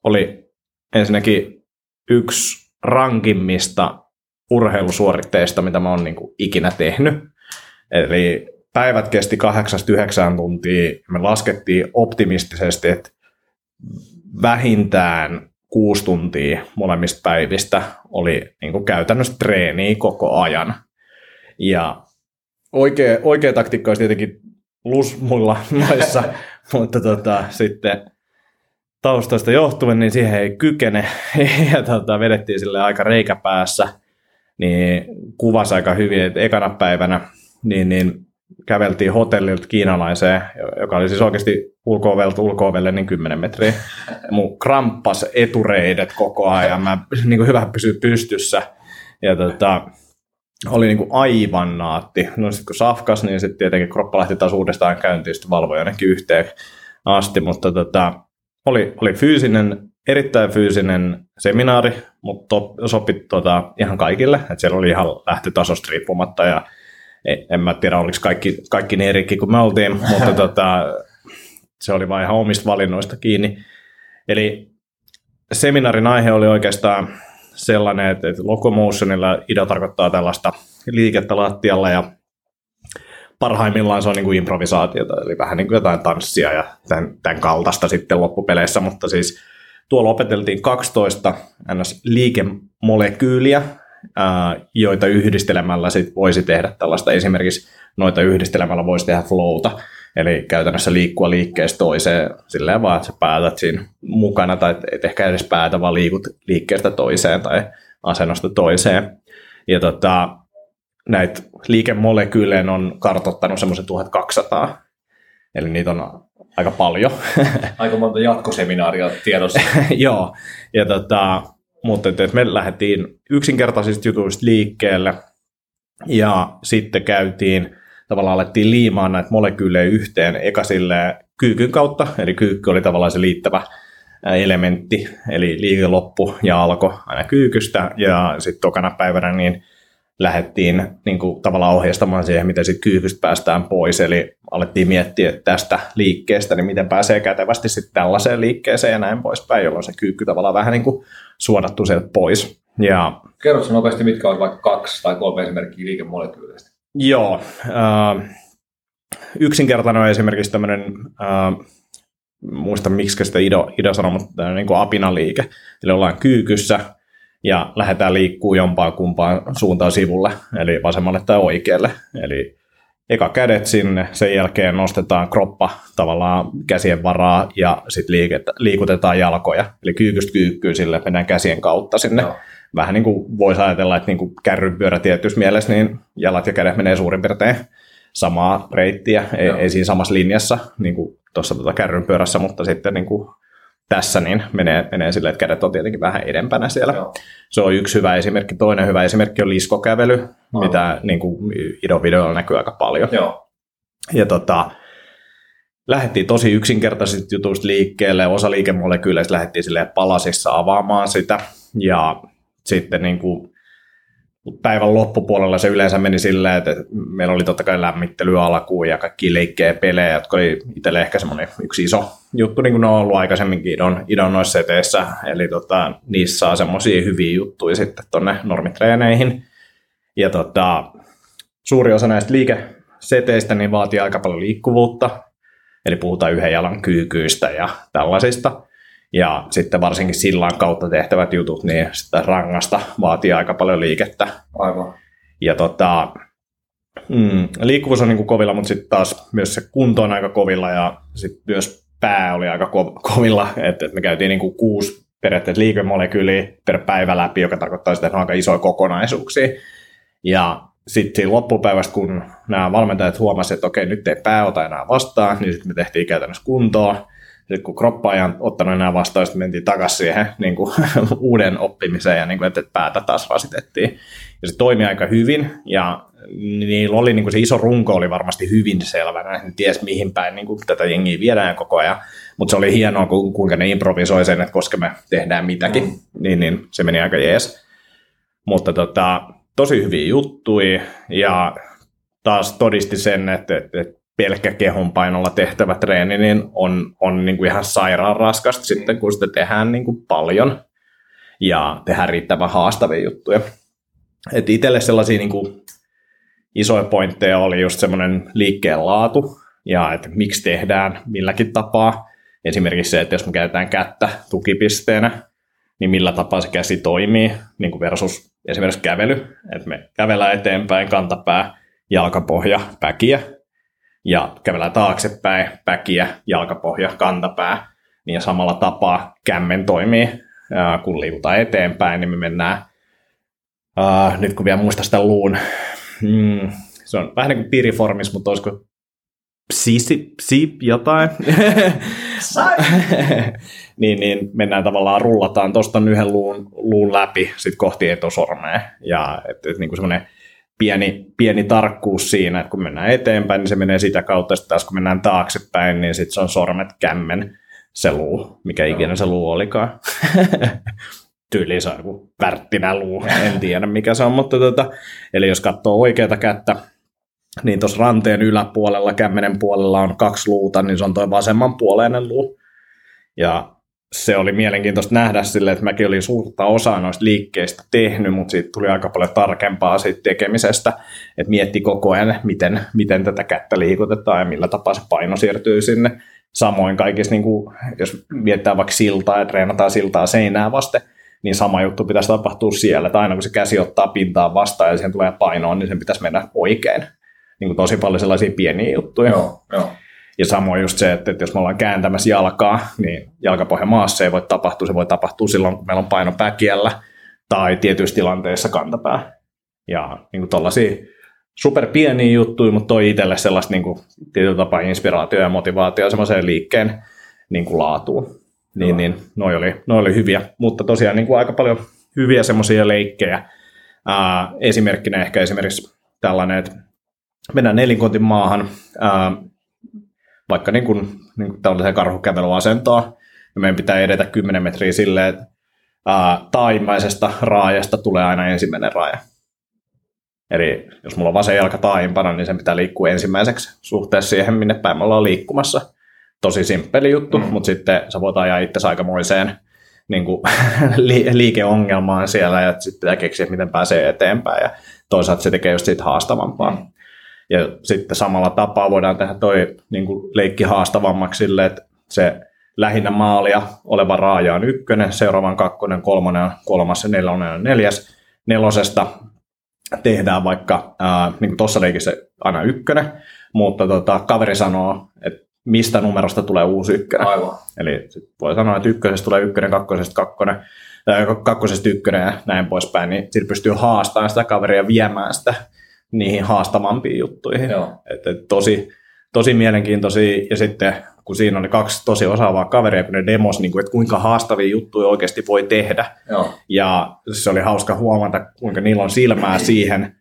oli ensinnäkin yksi rankimmista urheilusuoritteista, mitä mä oon niin kuin ikinä tehnyt. Eli päivät kesti 8-9 tuntia. Me laskettiin optimistisesti, että vähintään kuusi tuntia molemmista päivistä oli niin kuin käytännössä treeniä koko ajan. Ja oikea, oikea taktiikka olisi tietenkin lus muilla [laughs] noissa, mutta tota, sitten taustoista johtuen, niin siihen ei kykene. [laughs] ja tota, vedettiin sille aika reikäpäässä, niin kuvasi aika hyvin, että ekana päivänä niin, niin käveltiin hotellilta kiinalaiseen, joka oli siis oikeasti ulko-ovelta ulko niin 10 metriä. Mun kramppas etureidet koko ajan, mä niin kuin hyvä pysyä pystyssä. Ja tota, oli niin kuin aivan naatti. No sitten kun safkas, niin sitten tietenkin kroppa lähti taas uudestaan käyntiin, sitten valvoi jonnekin yhteen asti, mutta tota, oli, oli fyysinen, erittäin fyysinen seminaari, mutta sopi tota, ihan kaikille, että siellä oli ihan lähtötasosta riippumatta ja en mä tiedä, oliko kaikki, kaikki niin erikki kuin me oltiin, [laughs] mutta tota, se oli vain ihan omista valinnoista kiinni. Eli seminaarin aihe oli oikeastaan sellainen, että, että locomotionilla idea tarkoittaa tällaista liikettä lattialla ja parhaimmillaan se on niin kuin improvisaatiota, eli vähän niin kuin jotain tanssia ja tämän, tämän kaltaista sitten loppupeleissä, mutta siis tuolla opeteltiin 12 ns. liikemolekyyliä, joita yhdistelemällä sit voisi tehdä tällaista, esimerkiksi noita yhdistelemällä voisi tehdä flowta, eli käytännössä liikkua liikkeestä toiseen, silleen vaan, että sä päätät siinä mukana, tai et ehkä edes päätä, vaan liikut liikkeestä toiseen tai asennosta toiseen. Ja tota, näitä liikemolekyylejä on kartottanut semmoisen 1200, eli niitä on aika paljon. Aika monta jatkoseminaaria tiedossa. [laughs] Joo, ja tota, mutta että me lähdettiin yksinkertaisista jutuista liikkeelle. Ja sitten käytiin, tavallaan alettiin liimaan näitä molekyylejä yhteen eka kyykyn kautta, eli kyykky oli tavallaan se liittävä elementti, eli liike loppu ja alkoi aina kyykystä. Ja sitten tokana päivänä niin lähdettiin niin kuin, tavallaan ohjeistamaan siihen, miten sitten kyykystä päästään pois, eli alettiin miettiä tästä liikkeestä, niin miten pääsee kätevästi sitten tällaiseen liikkeeseen ja näin poispäin, jolloin se kyykky tavallaan vähän niin kuin suodattu sieltä pois. Ja, Kerrotko nopeasti, mitkä on vaikka kaksi tai kolme esimerkkiä liikemolekyyleistä? Joo. Äh, yksinkertainen on esimerkiksi tämmöinen, äh, muista miksi sitä Ido, Ido sanoo, mutta niin kuin apinaliike. Eli ollaan kyykyssä, ja lähdetään liikkuu jompaan kumpaan suuntaan sivulle, eli vasemmalle tai oikealle. Eli eka kädet sinne, sen jälkeen nostetaan kroppa tavallaan käsien varaa ja sitten liikutetaan jalkoja. Eli kyykystä kyykkyy sille, mennään käsien kautta sinne. No. Vähän niin kuin voisi ajatella, että niin kuin kärrynpyörä tietyssä mielessä, niin jalat ja kädet menee suurin piirtein samaa reittiä, ei, ei siinä samassa linjassa niin kuin tuossa tuota kärrynpyörässä, mutta sitten niin kuin tässä, niin menee, menee silleen, että kädet on tietenkin vähän edempänä siellä. Joo. Se on yksi hyvä esimerkki. Toinen hyvä esimerkki on liskokävely, Aivan. mitä niin kuin Idon videolla näkyy aika paljon. Joo. Ja tota, lähdettiin tosi yksinkertaisista jutuista liikkeelle. Osa liikemolekyyleistä lähdettiin sille palasissa avaamaan sitä. Ja sitten niin kuin päivän loppupuolella se yleensä meni silleen, että meillä oli totta kai lämmittely alkuun ja kaikki leikkejä pelejä, jotka oli itselle ehkä semmoinen yksi iso juttu, niin kuin ne on ollut aikaisemminkin idon, idon noissa seteissä. Eli tota, niissä saa semmoisia hyviä juttuja sitten tuonne normitreeneihin. Ja tota, suuri osa näistä liikeseteistä niin vaatii aika paljon liikkuvuutta, eli puhutaan yhden jalan kyykyistä ja tällaisista. Ja sitten varsinkin sillan kautta tehtävät jutut, niin sitä rangasta vaatii aika paljon liikettä. Aivan. Ja tota, mm, liikkuvuus on niin kuin kovilla, mutta sitten taas myös se kunto on aika kovilla ja sitten myös pää oli aika ko- kovilla. Että et me käytiin niin kuin kuusi periaatteessa liikemolekyyliä per päivä läpi, joka tarkoittaa sitä, että on aika isoja kokonaisuuksia. Ja sitten loppupäivästä, kun nämä valmentajat huomasivat, että okei, nyt ei pää ota enää vastaan, niin sitten me tehtiin käytännössä kuntoa sitten kun kroppa ei ottanut enää vastaan, sitten mentiin takaisin siihen niin kuin, [laughs] uuden oppimiseen ja niin kuin, että päätä taas rasitettiin. Ja se toimi aika hyvin ja niillä oli niin kuin se iso runko oli varmasti hyvin selvänä, ne ties mihin päin niin kuin, tätä jengiä viedään koko ajan, mutta se oli hienoa, kuinka ne improvisoi sen, että koska me tehdään mitäkin, mm. niin, niin se meni aika jees. Mutta tota, tosi hyviä juttuja ja taas todisti sen, että, että, että pelkkä kehon painolla tehtävä treeni niin on, on niin kuin ihan sairaan raskasta sitten, kun sitä tehdään niin kuin paljon ja tehdään riittävän haastavia juttuja. Et itselle sellaisia niin kuin isoja pointteja oli just semmoinen liikkeen laatu ja että miksi tehdään milläkin tapaa. Esimerkiksi se, että jos me käytetään kättä tukipisteenä, niin millä tapaa se käsi toimii niin kuin versus esimerkiksi kävely. Että me kävellään eteenpäin, kantapää, jalkapohja, päkiä, ja kävellään taaksepäin, päkiä, jalkapohja, kantapää, niin samalla tapaa kämmen toimii, kun liikutaan eteenpäin, niin me mennään, uh, nyt kun vielä muista sitä luun, mm, se on vähän niin kuin piriformis, mutta olisiko psi, psi jotain, [laughs] niin, niin mennään tavallaan, rullataan tuosta yhden luun, luun läpi sit kohti etusormea, ja et, et, niin kuin semmoinen pieni, pieni tarkkuus siinä, että kun mennään eteenpäin, niin se menee sitä kautta, että taas kun mennään taaksepäin, niin sitten se on sormet kämmen se luu, mikä ikinä se luu olikaan. [laughs] Tyyli se on joku värttinä luu, en tiedä mikä se on, mutta tota, eli jos katsoo oikeata kättä, niin tuossa ranteen yläpuolella, kämmenen puolella on kaksi luuta, niin se on tuo vasemmanpuoleinen luu. Ja se oli mielenkiintoista nähdä sille, että mäkin olin suurta osaa noista liikkeistä tehnyt, mutta siitä tuli aika paljon tarkempaa siitä tekemisestä, että mietti koko ajan, miten, miten tätä kättä liikutetaan ja millä tapaa se paino siirtyy sinne. Samoin kaikissa, niin kuin, jos miettää vaikka siltaa ja treenataan siltaa seinää vasten, niin sama juttu pitäisi tapahtua siellä, että aina kun se käsi ottaa pintaa vastaan ja siihen tulee painoon, niin sen pitäisi mennä oikein. Niin kuin tosi paljon sellaisia pieniä juttuja. Joo, joo. Ja samoin just se, että, että jos me ollaan kääntämässä jalkaa, niin jalkapohja maassa ei voi tapahtua. Se voi tapahtua silloin, kun meillä on paino päkiällä tai tietyissä tilanteissa kantapää. Ja niin tuollaisia super pieniä juttuja, mutta toi itselle sellaista niin kuin, tietyllä tapaa inspiraatio ja motivaatio semmoiseen liikkeen niin kuin laatuun. Niin, niin noi, oli, noi oli hyviä, mutta tosiaan niin kuin aika paljon hyviä semmoisia leikkejä. Ää, esimerkkinä ehkä esimerkiksi tällainen, että mennään nelinkontin maahan, ää, vaikka niin kuin, niin kuin tällaiseen karhukävelyasentoon, ja meidän pitää edetä 10 metriä silleen, että ää, taimaisesta raajasta tulee aina ensimmäinen raaja. Eli jos mulla on vasen jalka taimpana, niin sen pitää liikkua ensimmäiseksi suhteessa siihen, minne päin me ollaan liikkumassa. Tosi simppeli juttu, mm. mutta sitten sä voit ajaa itse aikamoiseen niin kuin, [laughs] liikeongelmaan siellä ja sitten pitää keksiä, miten pääsee eteenpäin. Ja toisaalta se tekee just siitä haastavampaa. Mm. Ja sitten samalla tapaa voidaan tehdä toi niin kuin leikki haastavammaksi sille, että se lähinnä maalia oleva raaja on ykkönen, seuraavan kakkonen, kolmonen, kolmas ja nelonen on neljäs. Nelosesta tehdään vaikka, ää, niin kuin tuossa leikissä aina ykkönen, mutta tota, kaveri sanoo, että mistä numerosta tulee uusi ykkönen. Aivan. Eli voi sanoa, että ykkösestä tulee ykkönen, kakkosesta kakkonen, kakkosesta ykkönen ja näin poispäin, niin sillä pystyy haastamaan sitä kaveria viemään sitä niihin haastavampiin juttuihin. Joo. Et, et tosi, tosi mielenkiintoisia, ja sitten kun siinä oli kaksi tosi osaavaa kaveria, kun ne demos, niin kuin, että kuinka haastavia juttuja oikeasti voi tehdä. Joo. Ja se oli hauska huomata, kuinka niillä on silmää siihen,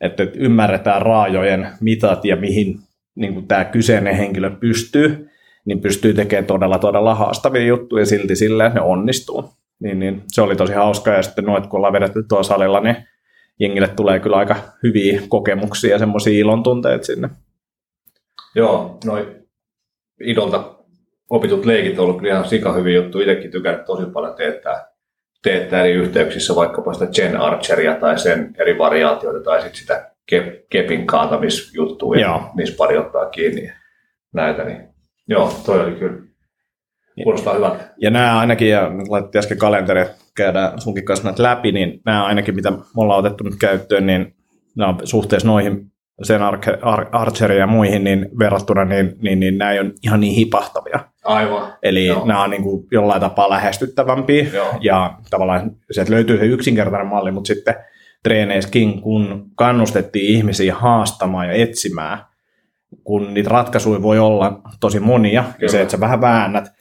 että ymmärretään raajojen mitat ja mihin niin kuin tämä kyseinen henkilö pystyy, niin pystyy tekemään todella, todella haastavia juttuja silti silleen, että ne onnistuu. Niin, niin se oli tosi hauska, ja sitten noit, kun ollaan vedetty tuolla salilla, niin jengille tulee kyllä aika hyviä kokemuksia ja semmoisia ilon tunteita sinne. Joo, noin idolta opitut leikit on ollut kyllä ihan sika hyviä juttu. Itsekin tykännyt tosi paljon teettää, teettää eri yhteyksissä vaikkapa sitä Gen Archeria tai sen eri variaatioita tai sitten sitä kep, kepin kaatamisjuttuja, Joo. missä pari ottaa kiinni ja näitä. Niin. Joo, toi oli kyllä. Kuulostaa hyvältä. Ja nämä ainakin, ja laitettiin äsken kalenteri, että käydään sunkin kanssa näitä läpi, niin nämä ainakin, mitä me ollaan otettu nyt käyttöön, niin nämä on suhteessa noihin sen Archeria ja muihin niin verrattuna, niin, niin, niin nämä ei ole ihan niin hipahtavia. Aivan. Eli Joo. Nämä on niin kuin jollain tapaa lähestyttävämpiä Joo. ja tavallaan sieltä löytyy se yksinkertainen malli, mutta sitten treeneissäkin, kun kannustettiin ihmisiä haastamaan ja etsimään, kun niitä ratkaisuja voi olla tosi monia, Kyllä. ja se, että sä vähän väännät,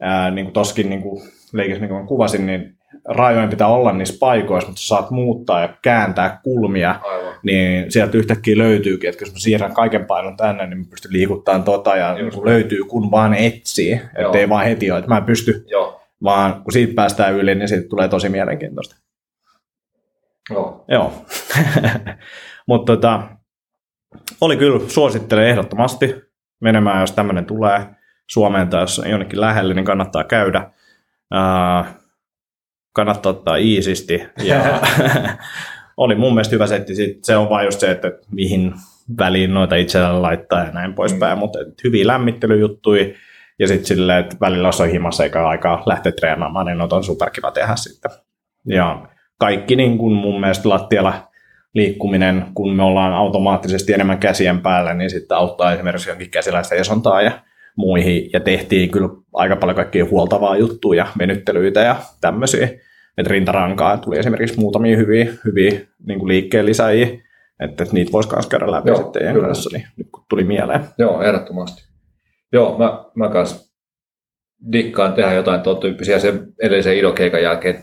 ää, niin kuin toskin niin kuin leikissä, niin kuin kuvasin, niin rajojen pitää olla niissä paikoissa, mutta sä saat muuttaa ja kääntää kulmia, Aivan. niin sieltä yhtäkkiä löytyykin, että jos mä siirrän kaiken painon tänne, niin mä pystyn liikuttamaan tota, ja Just löytyy, kun vaan etsii, ettei vaan heti ole, että mä en pysty, Joo. vaan kun siitä päästään yli, niin siitä tulee tosi mielenkiintoista. Joo. Joo. [laughs] Mutta tota, oli kyllä, suosittelen ehdottomasti menemään, jos tämmöinen tulee Suomeen tai jos on jonnekin lähelle, niin kannattaa käydä. Ää, kannattaa ottaa iisisti. Ja [laughs] oli mun mielestä hyvä setti. Sit se on vain just se, että mihin väliin noita itsellä laittaa ja näin poispäin. Mm. Mutta hyviä lämmittelyjuttuja. Ja sitten silleen, että välillä on himassa eikä aikaa lähteä treenaamaan, niin on superkiva tehdä sitten. Ja kaikki niin kuin mun mielestä lattialla liikkuminen, kun me ollaan automaattisesti enemmän käsien päällä, niin sitten auttaa esimerkiksi jonkin käsiläistä esontaa ja muihin. Ja tehtiin kyllä aika paljon kaikkia huoltavaa juttuja, venyttelyitä ja tämmöisiä. Että rintarankaa tuli esimerkiksi muutamia hyviä, hyviä niin liikkeen lisäjiä, että niitä voisi myös käydä läpi Joo, sitten kyllä. kanssa, niin nyt kun tuli mieleen. Joo, ehdottomasti. Joo, mä, mä kans dikkaan tehdä jotain tuon tyyppisiä sen edellisen idokeikan jälkeen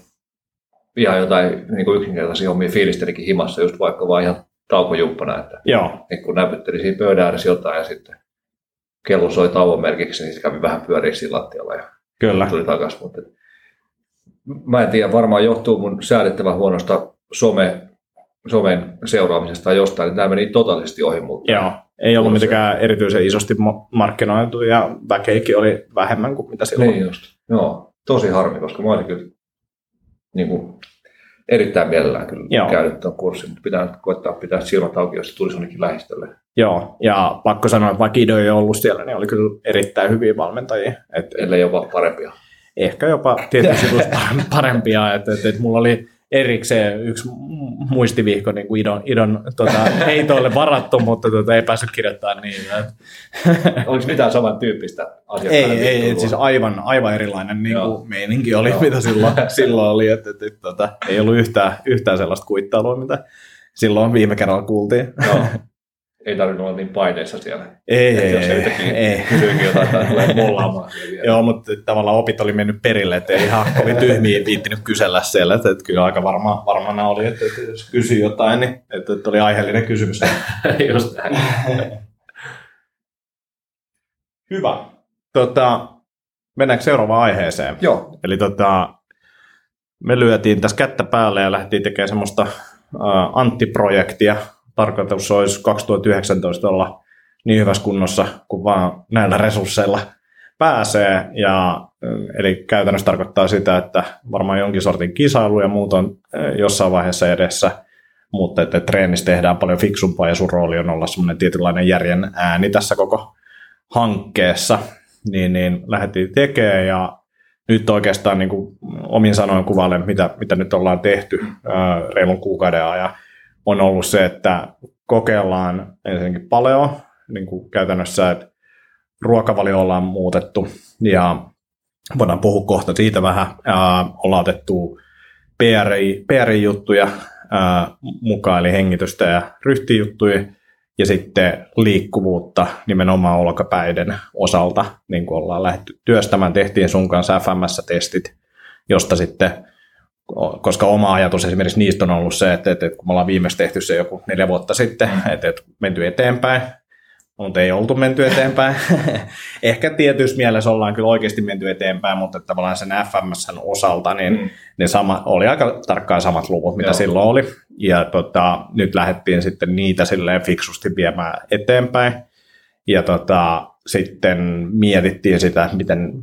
ihan jotain niin kuin yksinkertaisia hommia fiilistelikin himassa, just vaikka vaan ihan taukojumppana, että Joo, niin kun näpytteli siinä pöydän jotain ja sitten kello soi tauon merkiksi, niin se kävi vähän pyöriä siinä lattialla ja kyllä. tuli takaisin. Mutta mä en tiedä, varmaan johtuu mun säädettävän huonosta some, somen seuraamisesta tai jostain, että nämä meni totaalisesti ohi multa. Joo, ei ollut mitenkään erityisen isosti markkinoitu ja väkeikin oli vähemmän kuin mitä silloin. Niin just. Joo, tosi harmi, koska mä olisin kyllä niin kuin, erittäin mielellään kyllä Joo. käynyt tuon kurssin, mutta pitää nyt koettaa pitää silmät auki, jos se tulisi jonnekin lähistölle. Joo, ja pakko sanoa, että vaikka Ido ei ollut siellä, niin oli kyllä erittäin hyviä valmentajia. Et, ellei jopa parempia. ehkä jopa tietysti [laughs] parempia, että et, et mulla oli erikseen yksi muistivihko niin kuin Idon, Idon tota, heitoille varattu, mutta tota, ei päässyt kirjoittamaan niin. Et, [laughs] Oliko mitään samantyyppistä ei, asiakkaana? ei, et siis aivan, aivan erilainen niin Joo. kuin meininki oli, Joo. mitä silloin, [laughs] silloin oli, että et, et, tota, ei ollut yhtään, yhtään sellaista kuittailua, mitä silloin viime kerralla kuultiin. Joo. [laughs] Ei tarvinnut olla niin paineissa siellä. Ei, ei, jos ei, ei. kysyykin jotain tai tulee mollaamaan. Joo, mutta tavallaan opit oli mennyt perille, että ei ihan kovin tyhmiä viittinyt kysellä siellä, että, että kyllä aika varma, varmana oli, että, että jos kysyi jotain, niin että, että oli aiheellinen kysymys. [laughs] Just näin. Hyvä. Tota, mennäänkö seuraavaan aiheeseen? Joo, Eli tota, me lyötiin tässä kättä päälle ja lähdettiin tekemään semmoista äh, Antti-projektia. Tarkoitus olisi 2019 olla niin hyvässä kunnossa kuin vaan näillä resursseilla pääsee. Ja, eli käytännössä tarkoittaa sitä, että varmaan jonkin sortin kisailu ja muut on jossain vaiheessa edessä, mutta että treenissä tehdään paljon fiksumpaa ja sun rooli on olla semmoinen tietynlainen järjen ääni tässä koko hankkeessa. Niin, niin lähdettiin tekemään ja nyt oikeastaan niin kuin omin sanoin kuvailen, mitä, mitä nyt ollaan tehty reilun kuukauden ajan, on ollut se, että kokeillaan ensinnäkin paljon, niin kuin käytännössä, että ruokavalio ollaan muutettu ja voidaan puhua kohta siitä vähän. Ää, ollaan otettu PRI, PRI-juttuja ää, mukaan, eli hengitystä ja ryhtijuttuja, ja sitten liikkuvuutta nimenomaan olkapäiden osalta, niin kuin ollaan lähdetty työstämään, tehtiin sun kanssa FMS-testit, josta sitten, koska oma ajatus esimerkiksi niistä on ollut se, että, että, että kun me ollaan viimeksi tehty se joku neljä vuotta sitten, että, että menty eteenpäin, mutta ei oltu menty eteenpäin. [laughs] Ehkä tietyssä mielessä ollaan kyllä oikeasti menty eteenpäin, mutta tavallaan sen FMSn osalta niin mm. ne sama, oli aika tarkkaan samat luvut, mitä Joo. silloin oli. Ja tota, nyt lähdettiin sitten niitä silleen fiksusti viemään eteenpäin. Ja tota, sitten mietittiin sitä, miten,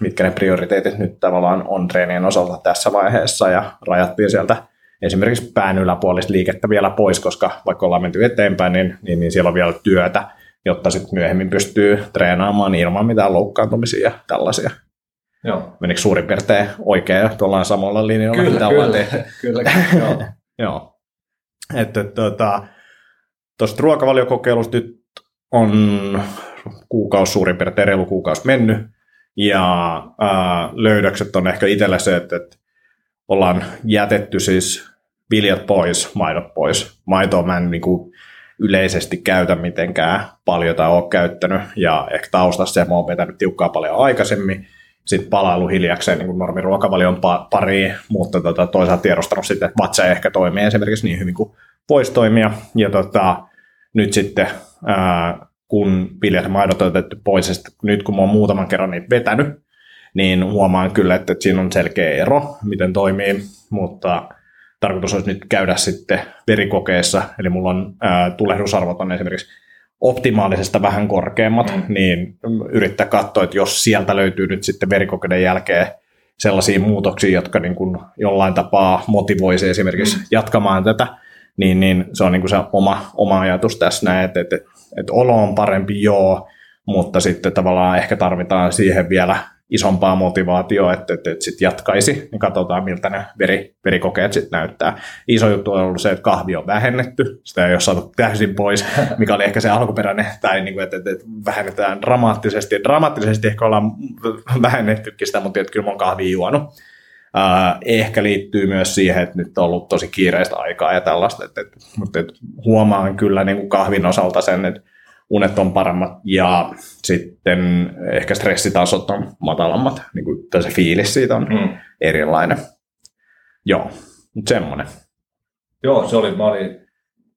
mitkä ne prioriteetit nyt tavallaan on treenien osalta tässä vaiheessa ja rajattiin sieltä esimerkiksi pään yläpuolista liikettä vielä pois, koska vaikka ollaan menty eteenpäin, niin, niin, niin siellä on vielä työtä jotta sitten myöhemmin pystyy treenaamaan ilman mitään loukkaantumisia ja tällaisia. Joo. Menikö suurin piirtein oikein, että ollaan samalla linjalla, kyllä, mitä kyllä, ollaan tehty? [laughs] Kyllä, joo. [laughs] joo. Että tuota, tuosta ruokavaliokokeilusta nyt on kuukausi suurin piirtein, reilu kuukausi mennyt, ja ää, löydökset on ehkä itsellä se, että, että ollaan jätetty siis viljat pois, maidot pois. Maitoa mä en niin kuin, yleisesti käytä mitenkään paljon tai ole käyttänyt, ja ehkä taustassa se, mä oon vetänyt tiukkaa paljon aikaisemmin, sitten palailu hiljakseen niin normiruokavalion pariin, mutta tota, toisaalta tiedostanut sitten, että vatsa ei ehkä toimi esimerkiksi niin hyvin kuin voisi toimia, ja tota, nyt sitten ää, kun viljat ja maidot on otettu pois, ja nyt kun mä oon muutaman kerran niitä vetänyt, niin huomaan kyllä, että siinä on selkeä ero, miten toimii, mutta tarkoitus olisi nyt käydä sitten verikokeessa, eli mulla on ää, tulehdusarvot on esimerkiksi optimaalisesta vähän korkeammat, mm. niin yrittää katsoa, että jos sieltä löytyy nyt sitten verikokeiden jälkeen sellaisia muutoksia, jotka niin kuin jollain tapaa motivoisi esimerkiksi mm. jatkamaan tätä, niin, niin se on niin kuin se oma, oma ajatus tässä näin, että, että, että olo on parempi joo, mutta sitten tavallaan ehkä tarvitaan siihen vielä isompaa motivaatioa, että, että, että sitten jatkaisi, niin katsotaan miltä ne veri, verikokeet sitten näyttää. Iso juttu on ollut se, että kahvi on vähennetty, sitä ei ole saatu täysin pois, mikä oli ehkä se alkuperäinen, tai niin kuin, että, että, että vähennetään dramaattisesti. Dramaattisesti ehkä ollaan vähennettykin sitä, mutta että kyllä mä oon kahvia juonut. Ehkä liittyy myös siihen, että nyt on ollut tosi kiireistä aikaa ja tällaista, että, että, mutta että huomaan kyllä niin kuin kahvin osalta sen, että unet on paremmat ja sitten ehkä stressitasot on matalammat, niin kuin, tai se fiilis siitä on mm. erilainen. Joo, mutta semmoinen. Joo, se oli, mä olin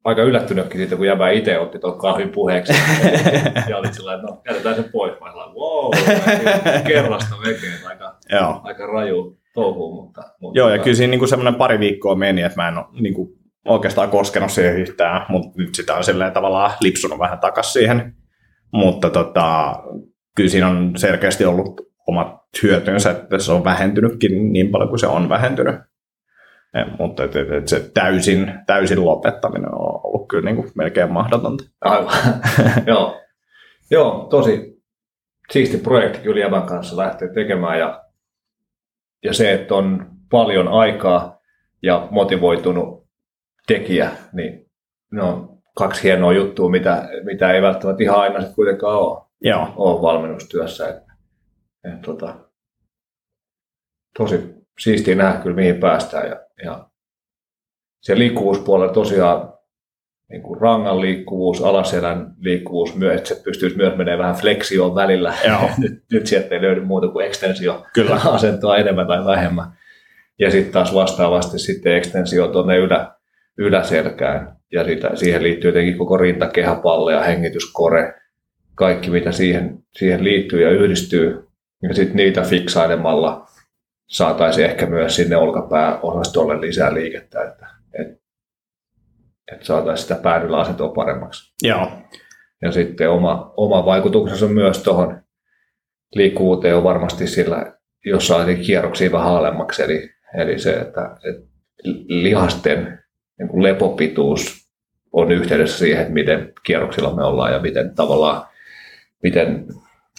aika yllättynytkin siitä, kun jäbä itse otti tuon kahvin puheeksi. [laughs] ja oli sillä että no, jätetään se pois. Mä olin, wow, kerrasta vekeen, aika, Joo. aika raju touhu. Mutta, mutta Joo, ja kyllä siinä niin semmoinen pari viikkoa meni, että mä en ole niin kuin, oikeastaan koskenut siihen yhtään, mutta nyt sitä on silleen tavallaan lipsunut vähän takaisin siihen. Mutta tota, kyllä siinä on selkeästi ollut omat hyötynsä, että se on vähentynytkin niin paljon kuin se on vähentynyt. Ja, mutta et, et, et se täysin, täysin lopettaminen on ollut kyllä niin kuin melkein mahdotonta. Aivan, [laughs] joo. joo, tosi siisti projekti kyllä Jävän kanssa lähteä tekemään ja, ja se, että on paljon aikaa ja motivoitunut tekijä, niin ne on kaksi hienoa juttua, mitä, mitä ei välttämättä ihan aina sit kuitenkaan ole, Joo. ole valmennustyössä. Et, et, tota, tosi siistiä nähdä kyllä mihin päästään. Ja, ja siellä liikkuvuuspuolella tosiaan niin kuin rangan liikkuvuus, alaselän liikkuvuus, myös, että se pystyisi myös menemään vähän fleksioon välillä. Joo. [laughs] nyt, nyt sieltä ei löydy muuta kuin ekstensio Kyllä. [laughs] asentoa enemmän tai vähemmän. Ja sitten taas vastaavasti sitten ekstensio tuonne ylä, yläselkään ja siitä, siihen liittyy jotenkin koko rintakehäpalle ja hengityskore, kaikki mitä siihen, siihen liittyy ja yhdistyy. Ja sitten niitä fiksailemalla saataisiin ehkä myös sinne olkapääosastolle lisää liikettä, että, että, että saataisiin sitä päädyllä asentoa paremmaksi. Joo. Ja sitten oma, oma vaikutuksensa myös tuohon liikkuvuuteen on varmasti sillä, jos saatiin kierroksia vähän alemmaksi, eli, eli se, että, että lihasten niin kuin lepopituus on yhteydessä siihen, että miten kierroksilla me ollaan ja miten tavallaan, miten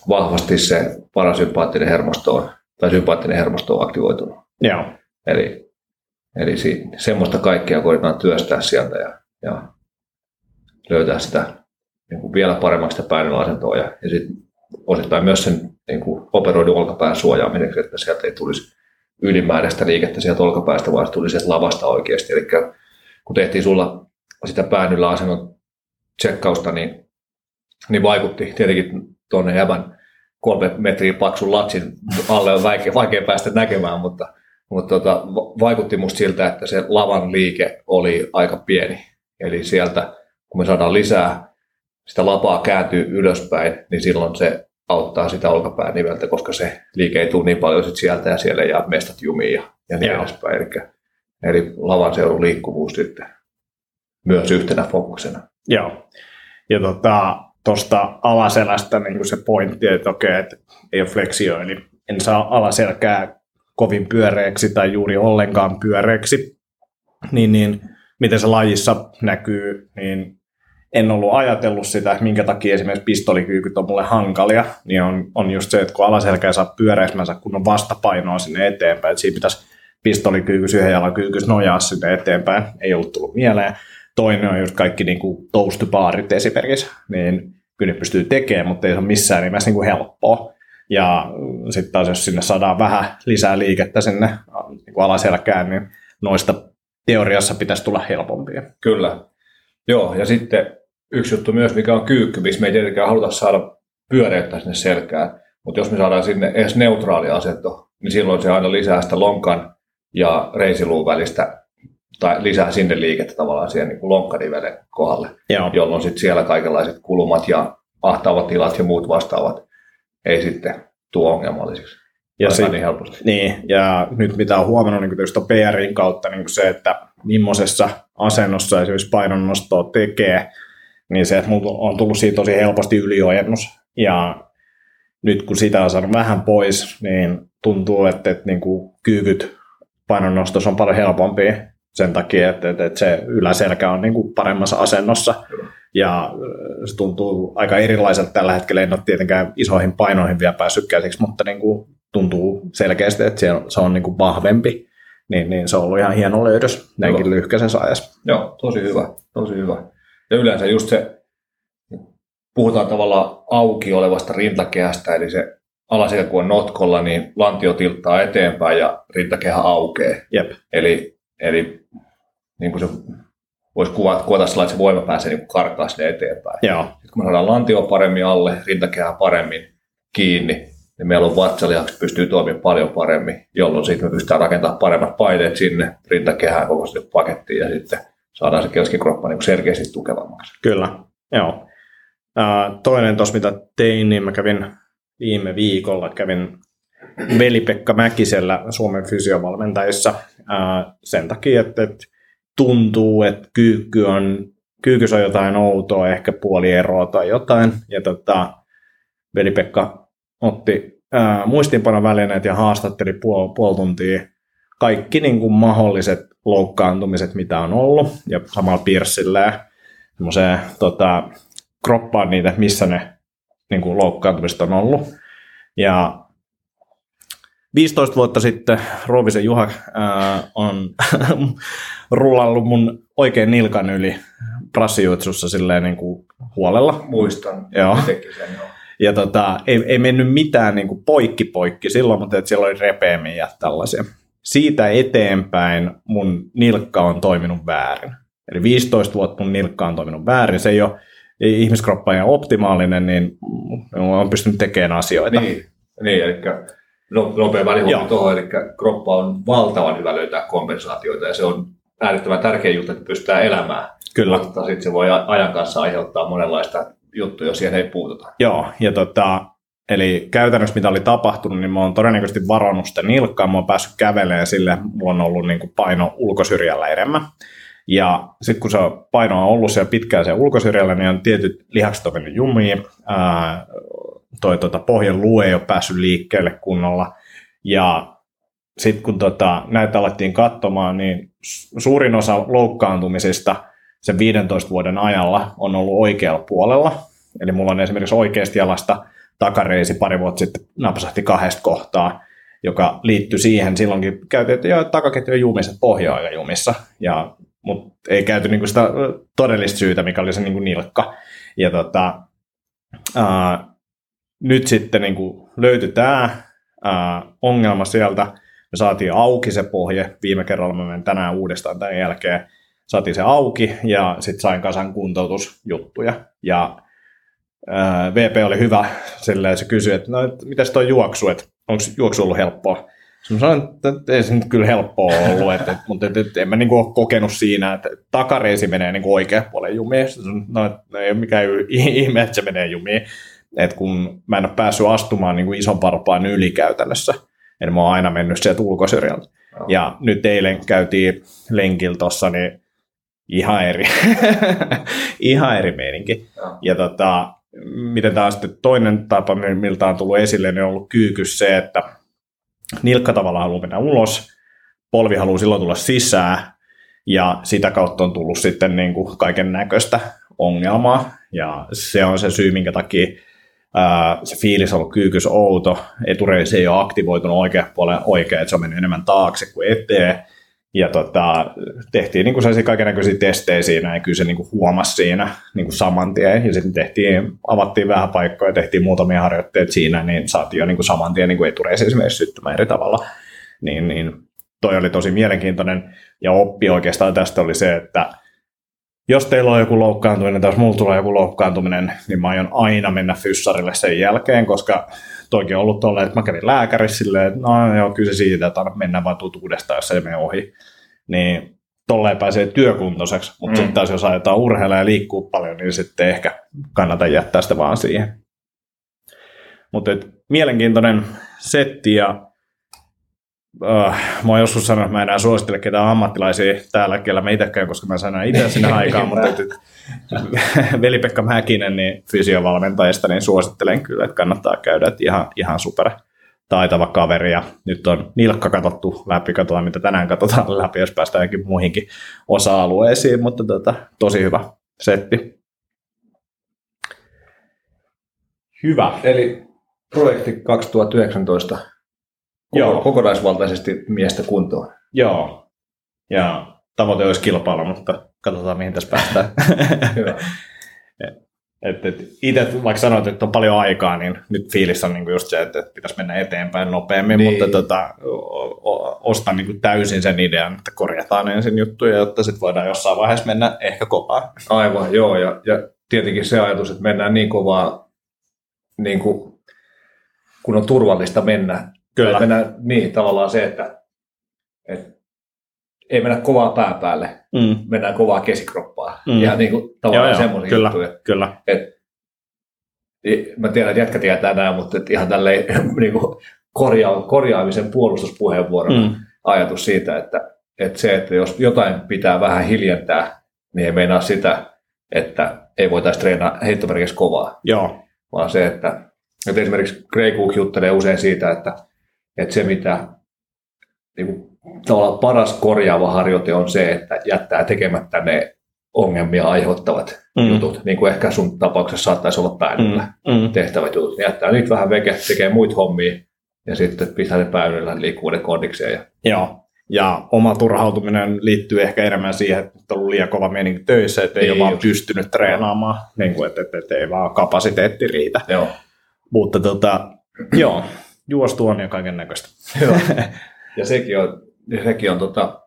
vahvasti se parasympaattinen hermosto on, tai sympaattinen hermosto on aktivoitunut. Joo. Eli, eli si, semmoista kaikkea koitetaan työstää sieltä ja, ja löytää sitä niin kuin vielä paremmaksi sitä ja, ja sitten osittain myös sen niin kuin operoidun olkapään suojaamiseksi, että sieltä ei tulisi ylimääräistä liikettä sieltä olkapäästä, vaan se tulisi lavasta oikeasti. Eli kun tehtiin sulla sitä päännyllä asennon tsekkausta, niin, niin vaikutti tietenkin tuonne jävän kolme metriä paksun latsin alle on vaikea, vaikea päästä näkemään, mutta, mutta tota, vaikutti musta siltä, että se lavan liike oli aika pieni. Eli sieltä, kun me saadaan lisää sitä lapaa kääntyy ylöspäin, niin silloin se auttaa sitä olkapään niveltä, koska se liike ei tule niin paljon sit sieltä ja siellä ja mestat jumiin ja, ja niin edespäin. Eli, eli lavan seudun liikkuvuus sitten myös yhtenä fokuksena. Joo. Ja tota, tuosta alaselästä niin se pointti, että okei, että ei ole fleksio, eli en saa alaselkää kovin pyöreäksi tai juuri ollenkaan pyöreäksi, niin, niin miten se lajissa näkyy, niin en ollut ajatellut sitä, minkä takia esimerkiksi pistolikyykyt on mulle hankalia, niin on, on just se, että kun alaselkä saa pyöreäsmänsä, kun on vastapainoa sinne eteenpäin, että siinä pitäisi pistolikyykys yhden jalan kyykys nojaa sinne eteenpäin, ei ollut tullut mieleen. Toinen on just kaikki niin kuin esimerkiksi, niin kyllä ne pystyy tekemään, mutta ei se ole missään nimessä niin helppoa. Ja sitten taas jos sinne saadaan vähän lisää liikettä sinne niin kuin alaselkään, niin noista teoriassa pitäisi tulla helpompia. Kyllä. Joo, ja sitten yksi juttu myös, mikä on kyykky, missä me ei tietenkään haluta saada pyöreyttä sinne selkään, mutta jos me saadaan sinne edes neutraali asento, niin silloin se aina lisää sitä lonkan ja reisiluun välistä, tai lisää sinne liikettä tavallaan siihen niin lonkkanivelen kohdalle, Joo. jolloin sitten siellä kaikenlaiset kulumat ja ahtaavat tilat ja muut vastaavat ei sitten tuo ongelmallisiksi. Ja sit, niin, helposti. niin, ja nyt mitä on huomannut niin tietysti PRin kautta niin se, että millaisessa asennossa esimerkiksi painonnostoa tekee, niin se, että mulla on tullut siitä tosi helposti yliojennus. Ja nyt kun sitä on saanut vähän pois, niin tuntuu, että, että niin kuin kyykyt painonnostossa on paljon helpompi sen takia, että, että, että se yläselkä on niin kuin paremmassa asennossa. Ja se tuntuu aika erilaiselta tällä hetkellä. En ole tietenkään isoihin painoihin vielä päässyt käsiksi, mutta niin kuin tuntuu selkeästi, että se on, se on niin kuin vahvempi. Niin, niin se on ollut ihan hieno löydös näinkin lyhkäisessä ajassa. Joo, tosi hyvä, tosi hyvä. Ja yleensä just se, puhutaan tavallaan auki olevasta rintakehästä, eli se alaselkä on notkolla, niin lantio tilttaa eteenpäin ja rintakehä aukeaa. Jep. Eli, eli niin kuin se voisi kuvata, kuvata sillä, että se voima pääsee niin karkaa sinne eteenpäin. Joo. Sitten kun me saadaan lantio paremmin alle, rintakehä paremmin kiinni, niin meillä on vatsalihakset pystyy toimimaan paljon paremmin, jolloin sitten me pystytään rakentamaan paremmat paineet sinne rintakehään koko sinne pakettiin ja sitten saadaan se keskikroppa niin selkeästi tukevammaksi. Kyllä, joo. toinen tuossa, mitä tein, niin mä kävin viime viikolla, kävin Veli-Pekka Mäkisellä Suomen fysiovalmentajissa sen takia, että, että tuntuu, että kyykky on, kyykyssä on jotain outoa, ehkä puoli eroa tai jotain. Ja tota, Veli-Pekka otti ää, muistiinpanovälineet ja haastatteli puoli, puoli tuntia kaikki niin kuin mahdolliset loukkaantumiset, mitä on ollut, ja samalla pirssillä semmoiseen tota, kroppaan niitä, missä ne niin kuin loukkaantumiset on ollut. Ja 15 vuotta sitten Roovisen Juha ää, on [laughs] rullannut mun oikein nilkan yli prassijuitsussa silleen niin kuin huolella. Muistan. Joo. Sen, joo. Ja tota, ei, ei mennyt mitään niin kuin poikki poikki silloin, mutta että siellä oli repeämiä ja tällaisia siitä eteenpäin mun nilkka on toiminut väärin. Eli 15 vuotta mun nilkka on toiminut väärin. Se ei ole ihmiskroppa ole optimaalinen, niin on pystynyt tekemään asioita. Niin, niin eli nopea välihuomio tuohon, eli kroppa on valtavan hyvä löytää kompensaatioita ja se on äärettömän tärkeä juttu, että pystytään elämään. Kyllä. Mutta sitten se voi ajan kanssa aiheuttaa monenlaista juttuja, jos siihen ei puututa. Joo, ja tota, Eli käytännössä mitä oli tapahtunut, niin mä oon todennäköisesti varannut sitä nilkkaa, mä oon päässyt kävelemään sille, mulla on ollut niin kuin paino ulkosyrjällä enemmän. Ja sitten kun se paino on ollut siellä pitkään siellä ulkosyrjällä, niin on tietyt lihakset on mennyt jumiin, ää, toi tota, pohjan luu ei ole päässyt liikkeelle kunnolla. Ja sitten kun tota, näitä alettiin katsomaan, niin suurin osa loukkaantumisista sen 15 vuoden ajalla on ollut oikealla puolella. Eli mulla on esimerkiksi oikeasta jalasta takareisi pari vuotta sitten napsahti kahdesta kohtaa, joka liittyi siihen. Silloinkin käytiin, että joo, takaketju on jumissa, pohja on jumissa, ja, mutta ei käyty niinku sitä todellista syytä, mikä oli se niinku nilkka. Ja tota, ää, nyt sitten niinku löytyi tämä ongelma sieltä. Me saatiin auki se pohje. Viime kerralla mä menen tänään uudestaan tämän jälkeen. saatiin se auki ja sitten sain kasan kuntoutusjuttuja. Ja ää, VP oli hyvä, silleen se kysyi, että no, mitäs toi juoksu, että onko juoksu ollut helppoa? Mä sanoin, että ei se nyt kyllä helppoa ollut, että, että, mutta että, että en mä niinku ole kokenut siinä, että takareisi menee niinku oikean puolen jumiin. No, no ei ole mikään [laughs] ihme, että se menee jumiin. että kun mä en ole päässyt astumaan niinku ison parpaan yli käytännössä, en mä oon aina mennyt sieltä ulkosyrjältä. Oh. Ja nyt eilen käytiin lenkillä tuossa, niin ihan eri, [laughs] ihan eri meininki. Oh. Ja tota, miten tämä on sitten toinen tapa, miltä on tullut esille, niin on ollut kyykys se, että nilkka tavallaan haluaa mennä ulos, polvi haluaa silloin tulla sisään, ja sitä kautta on tullut sitten niin kuin kaiken näköistä ongelmaa, ja se on se syy, minkä takia ää, se fiilis on ollut kyykys outo, etureisi ei ole aktivoitunut oikean puolen oikein, että se on mennyt enemmän taakse kuin eteen, ja tota, tehtiin niin sellaisia kaikenlaisia testejä siinä, ja kyllä se niin kuin huomasi siinä niin kuin saman tien. Ja sitten tehtiin, avattiin vähän paikkoja, tehtiin muutamia harjoitteita siinä, niin saatiin jo niin kuin saman tien niin kuin esimerkiksi syttymään eri tavalla. Niin, niin toi oli tosi mielenkiintoinen, ja oppi oikeastaan tästä oli se, että jos teillä on joku loukkaantuminen tai jos mulla tulee joku loukkaantuminen, niin mä aion aina mennä fyssarille sen jälkeen, koska toikin on ollut tolleen, että mä kävin lääkärissä silleen, että no joo, kyllä se siitä, että mennään vaan tutuudesta, jos se mene ohi. Niin tolleen pääsee työkuntoiseksi, mutta mm. sitten taas jos ajetaan urheilla ja liikkuu paljon, niin sitten ehkä kannata jättää sitä vaan siihen. Mutta mielenkiintoinen setti ja Uh, mä oon joskus sanonut, että mä enää suosittele ketään ammattilaisia täällä, kellä mä itsekään, koska mä sanon itse sinne [laughs] aikaan, mutta et, [laughs] veli-Pekka Mäkinen, niin fysiovalmentajista, niin suosittelen kyllä, että kannattaa käydä, että ihan, ihan super taitava kaveri ja nyt on nilkka katsottu läpi, katsotaan mitä tänään katsotaan [laughs] läpi, jos päästään johonkin muihinkin osa-alueisiin, mutta tota, tosi hyvä setti. Hyvä. Eli projekti 2019 Joo. kokonaisvaltaisesti miestä kuntoon. Joo. Ja tavoite olisi kilpailla, mutta katsotaan mihin tässä päästään. [laughs] Hyvä. [laughs] Et, et itse vaikka sanoit, että on paljon aikaa, niin nyt fiilis on niinku just se, että pitäisi mennä eteenpäin nopeammin, niin. mutta tota, ostan niinku täysin sen idean, että korjataan ensin juttuja, jotta sitten voidaan jossain vaiheessa mennä ehkä kovaa. Aivan, joo, ja, ja tietenkin se ajatus, että mennään niin kovaa, niin kuin, kun on turvallista mennä, Kyllä. Mennään, niin, tavallaan se, että, että ei mennä kovaa pää päälle, mm. mennään kovaa kesikroppaa. Mm. Ihan niin kuin, tavallaan semmoisia kyllä, juttuja. Kyllä. Et, mä tiedän, että jätkä tietää nämä, mutta et ihan tälleen [laughs] niin kuin korjaa, korjaamisen puolustuspuheenvuoron mm. ajatus siitä, että, että se, että jos jotain pitää vähän hiljentää, niin ei meinaa sitä, että ei voitaisiin treenaa heittomerkissä kovaa. Joo. Vaan se, että, että esimerkiksi Grey Cook juttelee usein siitä, että että se, mitä niin kuin, tavallaan paras korjaava harjoite on se, että jättää tekemättä ne ongelmia aiheuttavat mm. jutut, niin kuin ehkä sun tapauksessa saattaisi olla päädyllä mm. mm. tehtävät jutut. Niin jättää niitä vähän veke, tekee muita hommia ja sitten pistää ne päädyllä liikkuvuuden kondikseen. Ja... Joo, ja oma turhautuminen liittyy ehkä enemmän siihen, että on ollut liian kova meininki töissä, että ei, ei ole vaan pystynyt treenaamaan, niin kuin, että, että, että ei vaan kapasiteetti riitä. Joo. Mutta tota, [clears throat] joo, juostu on ja kaiken näköistä. [laughs] ja sekin on, sekin on tota,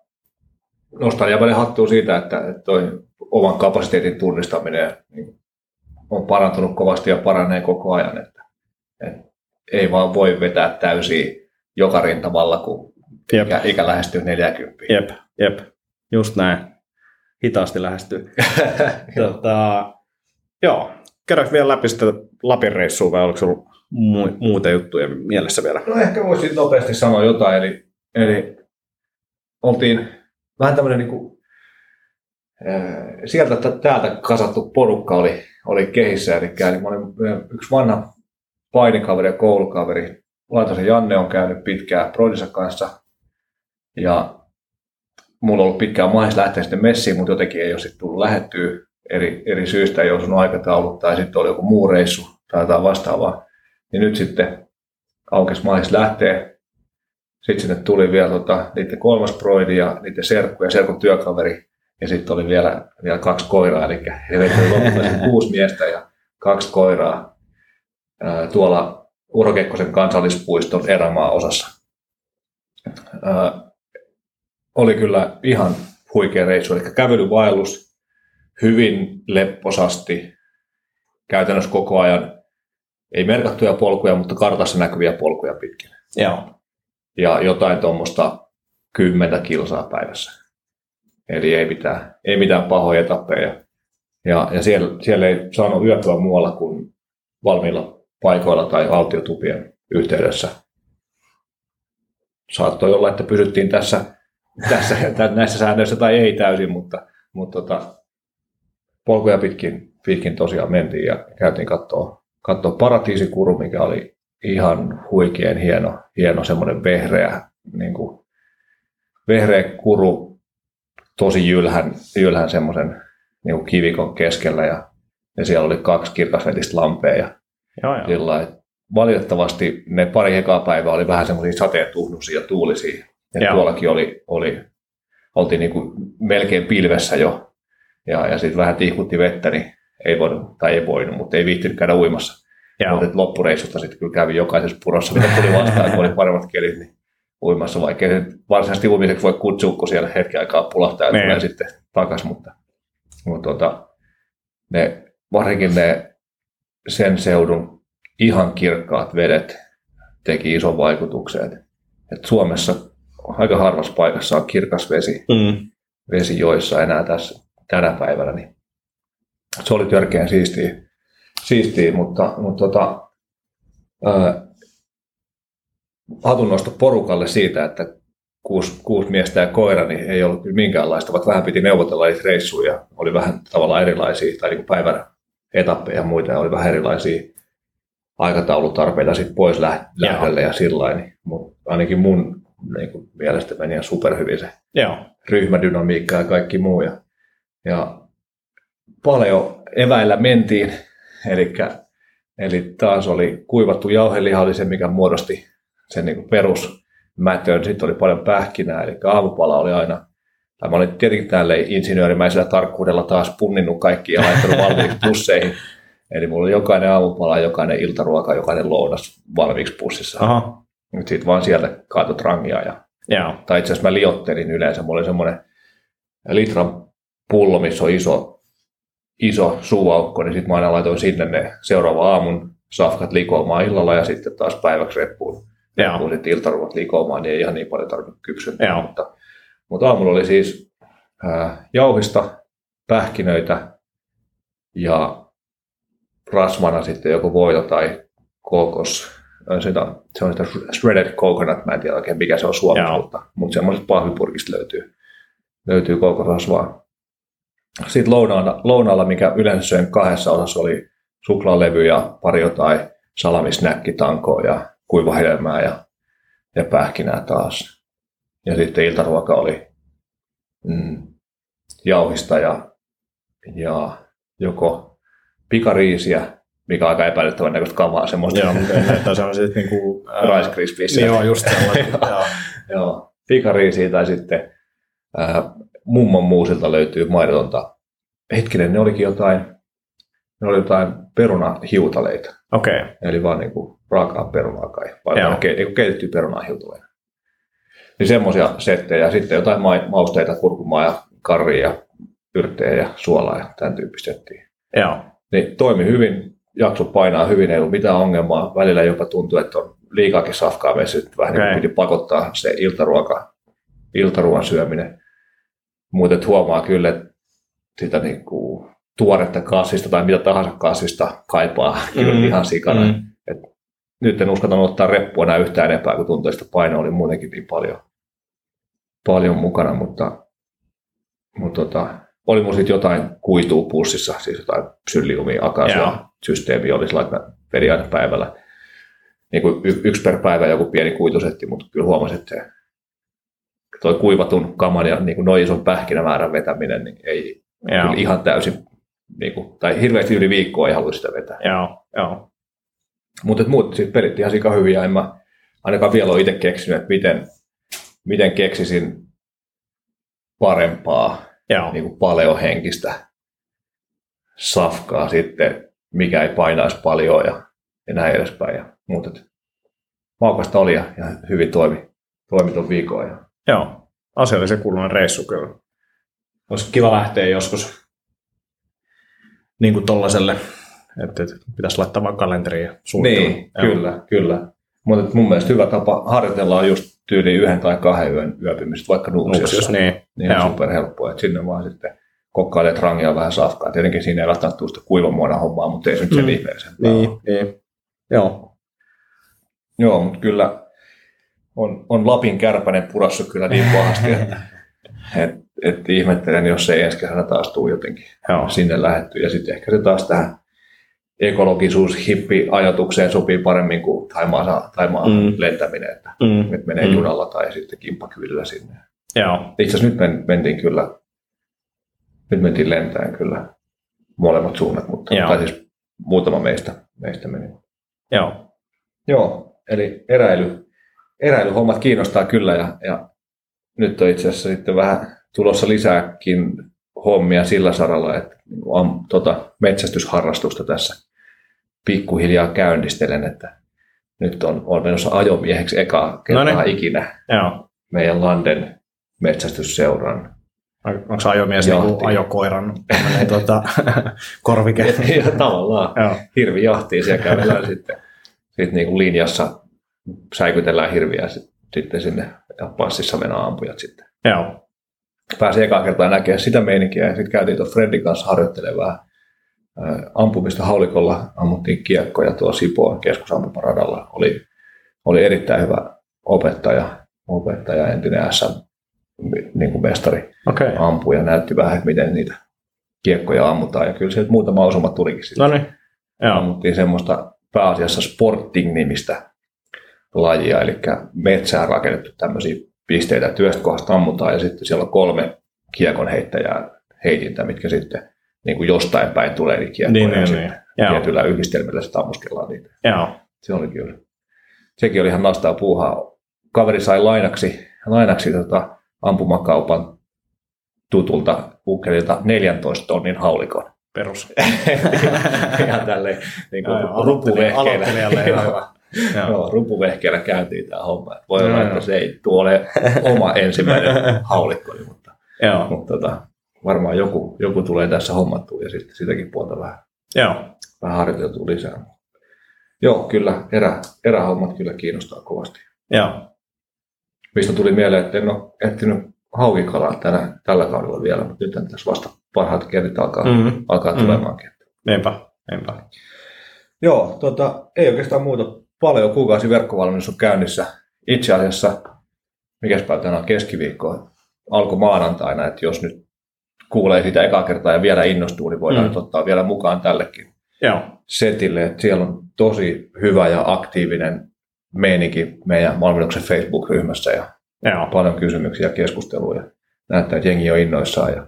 nostan ja hattua siitä, että, että toi oman kapasiteetin tunnistaminen niin on parantunut kovasti ja paranee koko ajan. Että, että ei vaan voi vetää täysiä joka rintamalla, kun jep. Ikä, ikä lähestyy 40. Jep, jep. Just näin. Hitaasti lähestyy. [laughs] tota, joo, käydäänkö vielä läpi sitä Lapin reissua vai oliko sinulla mu- muuta juttuja mielessä vielä? No ehkä voisin nopeasti sanoa jotain, eli, eli oltiin vähän tämmöinen niin kuin, sieltä täältä kasattu porukka oli, oli kehissä, eli, eli mä olin yksi vanha painikaveri ja koulukaveri, Laitosen Janne on käynyt pitkään Brodissa kanssa, ja mulla on ollut pitkään mahis lähteä sitten messiin, mutta jotenkin ei ole sitten tullut lähettyä eri, eri syistä, ei osunut aikataulut tai sitten oli joku muu reissu tai jotain vastaavaa. Niin nyt sitten aukesi mahis lähtee. Sitten sinne tuli vielä tota, niiden kolmas proidi ja niiden serkku ja serkun työkaveri. Ja sitten oli vielä, vielä kaksi koiraa, eli he veivät [laughs] kuusi miestä ja kaksi koiraa ää, tuolla Urho Kekkosen kansallispuiston erämaa osassa. Ää, oli kyllä ihan huikea reissu. Eli kävelyvaellus hyvin lepposasti, käytännössä koko ajan, ei merkattuja polkuja, mutta kartassa näkyviä polkuja pitkin. Joo. Ja jotain tuommoista kymmentä kilsaa päivässä. Eli ei mitään, ei mitään pahoja etappeja. Ja, ja siellä, siellä ei saanut yöpyä muualla kuin valmiilla paikoilla tai valtiotupien yhteydessä. Saattoi olla, että pysyttiin tässä, tässä [laughs] näissä säännöissä tai ei täysin, mutta, mutta tota, polkuja pitkin, pitkin tosiaan mentiin ja käytiin katsoa, katsoa paratiisikuru, mikä oli ihan huikean hieno, hieno semmoinen vehreä, niin kuin, vehreä kuru, tosi jylhän, jylhän semmoisen niin kivikon keskellä ja, ja siellä oli kaksi kirkasvetistä lampea ja Joo, joo. Sillä, valitettavasti ne pari ekaa päivää oli vähän semmoisia sateetuhnuisia ja tuulisia. Ja tuollakin oli, oli, oltiin niin kuin melkein pilvessä jo. Ja, ja sitten vähän tihkutti vettä, niin ei voinut, tai ei voinut, mutta ei viihtynyt käydä uimassa. Mutta loppureissusta sitten kyllä kävi jokaisessa purossa, mitä tuli vastaan, kun oli paremmat kelit, niin uimassa, vaikka ei varsinaisesti uimiseksi voi kutsua, kun siellä hetken aikaa pulahtaa ja niin. tulee sitten takaisin, mutta, mutta tuota, ne, varsinkin ne sen seudun ihan kirkkaat vedet teki ison vaikutuksen. Et, et Suomessa aika harvassa paikassa on kirkas vesi, mm. vesi joissa enää tässä tänä päivänä. Niin se oli törkeän siistiä, siistiä mutta, mutta tota, ää, hatunnosto porukalle siitä, että kuusi, kuusi miestä ja koira, niin ei ollut minkäänlaista, vaikka vähän piti neuvotella niitä reissuja, oli vähän tavallaan erilaisia, tai niin päivän etappeja ja muita, ja oli vähän erilaisia aikataulutarpeita sitten pois lähdölle ja sillä niin, mutta ainakin mun niin kuin, mielestä meni ihan superhyvin se Joo. ryhmädynamiikka ja kaikki muu. Ja, ja paljon eväillä mentiin, eli, eli taas oli kuivattu jauheliha oli se, mikä muodosti sen niin perusmätön. Sitten oli paljon pähkinää, eli aamupala oli aina tai mä olin tietenkin tälle insinöörimäisellä tarkkuudella taas punninnut kaikki ja laittanut valmiiksi pusseihin. [laughs] Eli mulla oli jokainen aamupala, jokainen iltaruoka, jokainen lounas valmiiksi pussissa. Aha. Nyt sitten vaan sieltä kaatut rangia. Ja, Joo. Tai itse asiassa mä liottelin yleensä. Mulla oli semmoinen litran pullo, missä on iso, iso suuaukko, niin sitten mä aina laitoin sinne ne seuraava aamun safkat likoamaan illalla ja sitten taas päiväksi reppuun. Reppuun sitten iltaruokat likoamaan, niin ei ihan niin paljon tarvitse kypsyntää. Mutta, mutta aamulla oli siis ää, jauhista, pähkinöitä ja rasvana sitten joku voita tai kokos. Sitä, se on sitä shredded coconut, mä en tiedä oikein mikä se on suomeksi, mutta, mutta semmoisesta pahvipurkista löytyy, löytyy kokosrasvaa. Sitten lounaalla, lounaalla, mikä yleensä söin kahdessa osassa, oli suklaalevy ja pari jotain salamisnäkkitankoa ja kuivahedelmää ja, ja pähkinää taas. Ja sitten iltaruoka oli mm, jauhista ja, ja joko pikariisiä, mikä on aika epäilyttävän näköistä kamaa. Semmoista. Joo, mutta näyttää sellaiset niin kuin... [laughs] Rice Krispies. Joo, just [laughs] sellainen. joo. joo. Pikariisiä tai sitten äh, mummon muusilta löytyy maidotonta. Hetkinen, ne olikin jotain, ne oli jotain perunahiutaleita. Okei. Okay. Eli vaan niin kuin raakaa perunaa kai. Vai ke, niin keitettyä perunahiutaleita. Niin semmoisia settejä. Sitten jotain ma- mausteita, kurkumaa ja karria ja yrttejä ja suolaa ja tämän tyyppistä settiä. Joo. Niin toimi hyvin, jakso painaa hyvin, ei ollut mitään ongelmaa. Välillä jopa tuntui, että on liikaakin safkaa messinyt. Vähän okay. niin piti pakottaa se iltaruoka, iltaruoan syöminen. Mutta huomaa kyllä, että sitä niin kuin tuoretta kasvista tai mitä tahansa kasvista kaipaa mm. kyllä ihan sikana. Mm. Et nyt en uskata ottaa reppua enää yhtään enempää, kun tuntuu, että paino oli muutenkin niin paljon, paljon mukana, mutta, mutta tota, oli mun sitten jotain kuituu pussissa, siis jotain psylliumia, akasia systeemi oli sillä, että vedin aina päivällä niin kuin y- yksi per päivä joku pieni kuitusetti, mutta kyllä huomasin, että toi kuivatun kaman ja niin kuin noin ison pähkinämäärän vetäminen niin ei kyllä ihan täysin, niin kuin, tai hirveästi yli viikkoa ei halua sitä vetää. Joo, joo. Mutta muut siis pelit ihan sika hyviä, en mä ainakaan vielä ole itse keksinyt, että miten, miten keksisin parempaa Joo. Niin kuin paleohenkistä safkaa sitten, mikä ei painaisi paljon ja, ja näin edespäin. Ja, mutta maukasta oli ja, ja hyvin toimi, toimi tuon viikon. Ja. Joo, asiallisen kuulunen reissu kyllä. olisi kiva lähteä joskus niin kuin tollaselle, että, pitäisi laittaa vaan kalenteriin suunnitella. Niin, Joo. kyllä, kyllä. Mutta mun mielestä hyvä tapa harjoitella on just tyyli yhden tai kahden yön yöpymistä, vaikka Nuuksiossa. niin. niin on superhelppoa, että sinne vaan sitten kokkailet rangia vähän safkaa. Tietenkin siinä ei välttämättä tule sitä kuivamuodon hommaa, mutta ei se nyt sen mm. ihmeellisempää Niin, niin. Joo. Joo, mutta kyllä on, on Lapin kärpänen purassu kyllä niin pahasti, että [laughs] et, et ihmettelen, jos ei ensi kesänä taas tule jotenkin Joo. sinne lähetty. Ja sitten ehkä se taas tähän ekologisuus hippi ajatukseen sopii paremmin kuin Taimaan, Taimaan mm. lentäminen, että, mm. että menee mm. junalla tai sitten kimppakyydellä sinne. Joo. Itse asiassa nyt mentiin kyllä, nyt mentiin lentäen kyllä molemmat suunnat, mutta Joo. tai siis muutama meistä, meistä meni. Joo. Joo, eli eräily, eräilyhommat kiinnostaa kyllä ja, ja nyt on itse asiassa sitten vähän tulossa lisääkin hommia sillä saralla, että on tota, metsästysharrastusta tässä pikkuhiljaa käynnistelen, että nyt on, on menossa ajomieheksi eka kertaa Noniin. ikinä Joo. meidän Landen metsästysseuran. Onko se ajomies niin ajokoiran tuota, [laughs] korvike? [laughs] ja, tavallaan. Joo. Hirvi jahtiin siellä kävellään sitten, sitten niin kuin linjassa säikytellään hirviä sitten sinne ja passissa mennään ampujat sitten. Joo. Pääsin ekaa kertaa näkemään sitä meininkiä ja sitten käytiin tuon Fredin kanssa harjoittelemaan ampumista haulikolla, ammuttiin kiekkoja tuo Sipoon keskusampumaradalla. Oli, oli erittäin hyvä opettaja, opettaja entinen SM niin kuin mestari okay. ampui ja näytti vähän, että miten niitä kiekkoja ammutaan. Ja kyllä sieltä muutama osuma tulikin sitten. No niin. Ammuttiin semmoista pääasiassa Sporting-nimistä lajia, eli metsään rakennettu tämmöisiä pisteitä, työstä kohdasta ammutaan ja sitten siellä on kolme kiekon heittäjää heitintä, mitkä sitten niin kuin jostain päin tulee niin kiekkoja niin, ja niin, sitten niin. tietyillä yhdistelmillä sitä ammuskellaan niitä. Joo. Se oli kyllä. Sekin oli ihan nastaa puuhaa. Kaveri sai lainaksi, lainaksi tota, ampumakaupan tutulta ukkelilta 14 tonnin haulikon. Perus. [laughs] ihan tälleen niin kuin rupuvehkeellä. Joo, rupuvehkeellä käyntiin tämä homma. Voi olla, että se ei tuole oma ensimmäinen [laughs] haulikko, mutta, Joo. mutta tota, varmaan joku, joku tulee tässä hommattua ja sitten sitäkin puolta vähän, Joo. vähän harjoiteltua lisää. Joo, kyllä, erä, erähommat kyllä kiinnostaa kovasti. Joo. Mistä tuli mieleen, että en ole ehtinyt haukikalaa tänä, tällä kaudella vielä, mutta nyt tässä vasta parhaat kertit alkaa, mm-hmm. alkaa mm-hmm. tulemaankin. Niinpä, niinpä. Joo, tota, ei oikeastaan muuta. Paljon kuukausi verkkovalmennus on käynnissä. Itse asiassa, mikä päivä on keskiviikko, alkoi maanantaina, että jos nyt kuulee sitä ekaa kertaa ja vielä innostuu, niin voidaan mm. ottaa vielä mukaan tällekin Joo. setille. Että siellä on tosi hyvä ja aktiivinen meininki meidän valmennuksen Facebook-ryhmässä ja Joo. paljon kysymyksiä ja keskusteluja. Näyttää, että jengi on innoissaan ja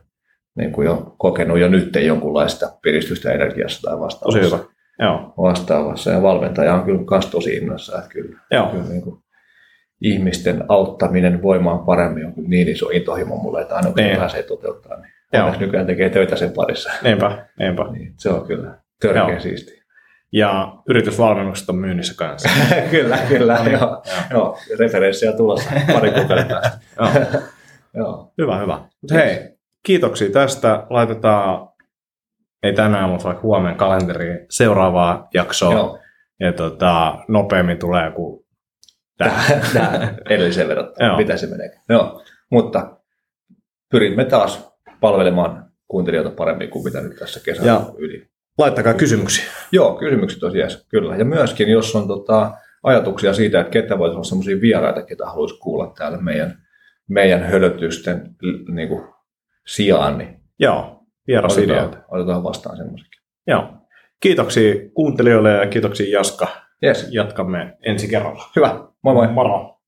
niin kuin jo kokenut jo nyt jonkunlaista piristystä energiassa tai vastaavassa. Tosi hyvä. Joo. vastaavassa. Ja valmentaja on kyllä myös tosi innoissaan. Että kyllä, Joo. kyllä niin kuin ihmisten auttaminen voimaan paremmin on niin iso intohimo mulle, että aina kun niin. pääsee toteuttaa, niin Joo. nykyään tekee töitä sen parissa. Niinpä, niinpä. [laughs] Niin, se on kyllä törkeä siisti. Ja yritysvalmennukset on myynnissä kanssa. [laughs] kyllä, kyllä. No, niin, joo. joo. Referenssiä tulossa pari kuukauden päästä. joo. [laughs] joo. Hyvä, hyvä. Mut hei, kiitoksia tästä. Laitetaan, ei tänään, mutta vaikka huomenna kalenteriin seuraavaa jaksoa. Joo. Ja tota, nopeammin tulee joku tähän edelliseen verrattuna, mitä se menee. Joo. Mutta pyrimme taas palvelemaan kuuntelijoita paremmin kuin mitä nyt tässä kesällä ja yli. Laittakaa kysymyksiä. Joo, kysymykset on jees, kyllä. Ja myöskin, jos on tota, ajatuksia siitä, että ketä voisi olla sellaisia vieraita, ketä haluaisi kuulla täällä meidän, meidän hölötysten niin kuin, sijaan, niin Joo, vierasideoita. Otetaan, otetaan vastaan semmoisikin. Joo. Kiitoksia kuuntelijoille ja kiitoksia Jaska. Yes. Jatkamme ensi kerralla. Hyvä. Moi moi. Moro.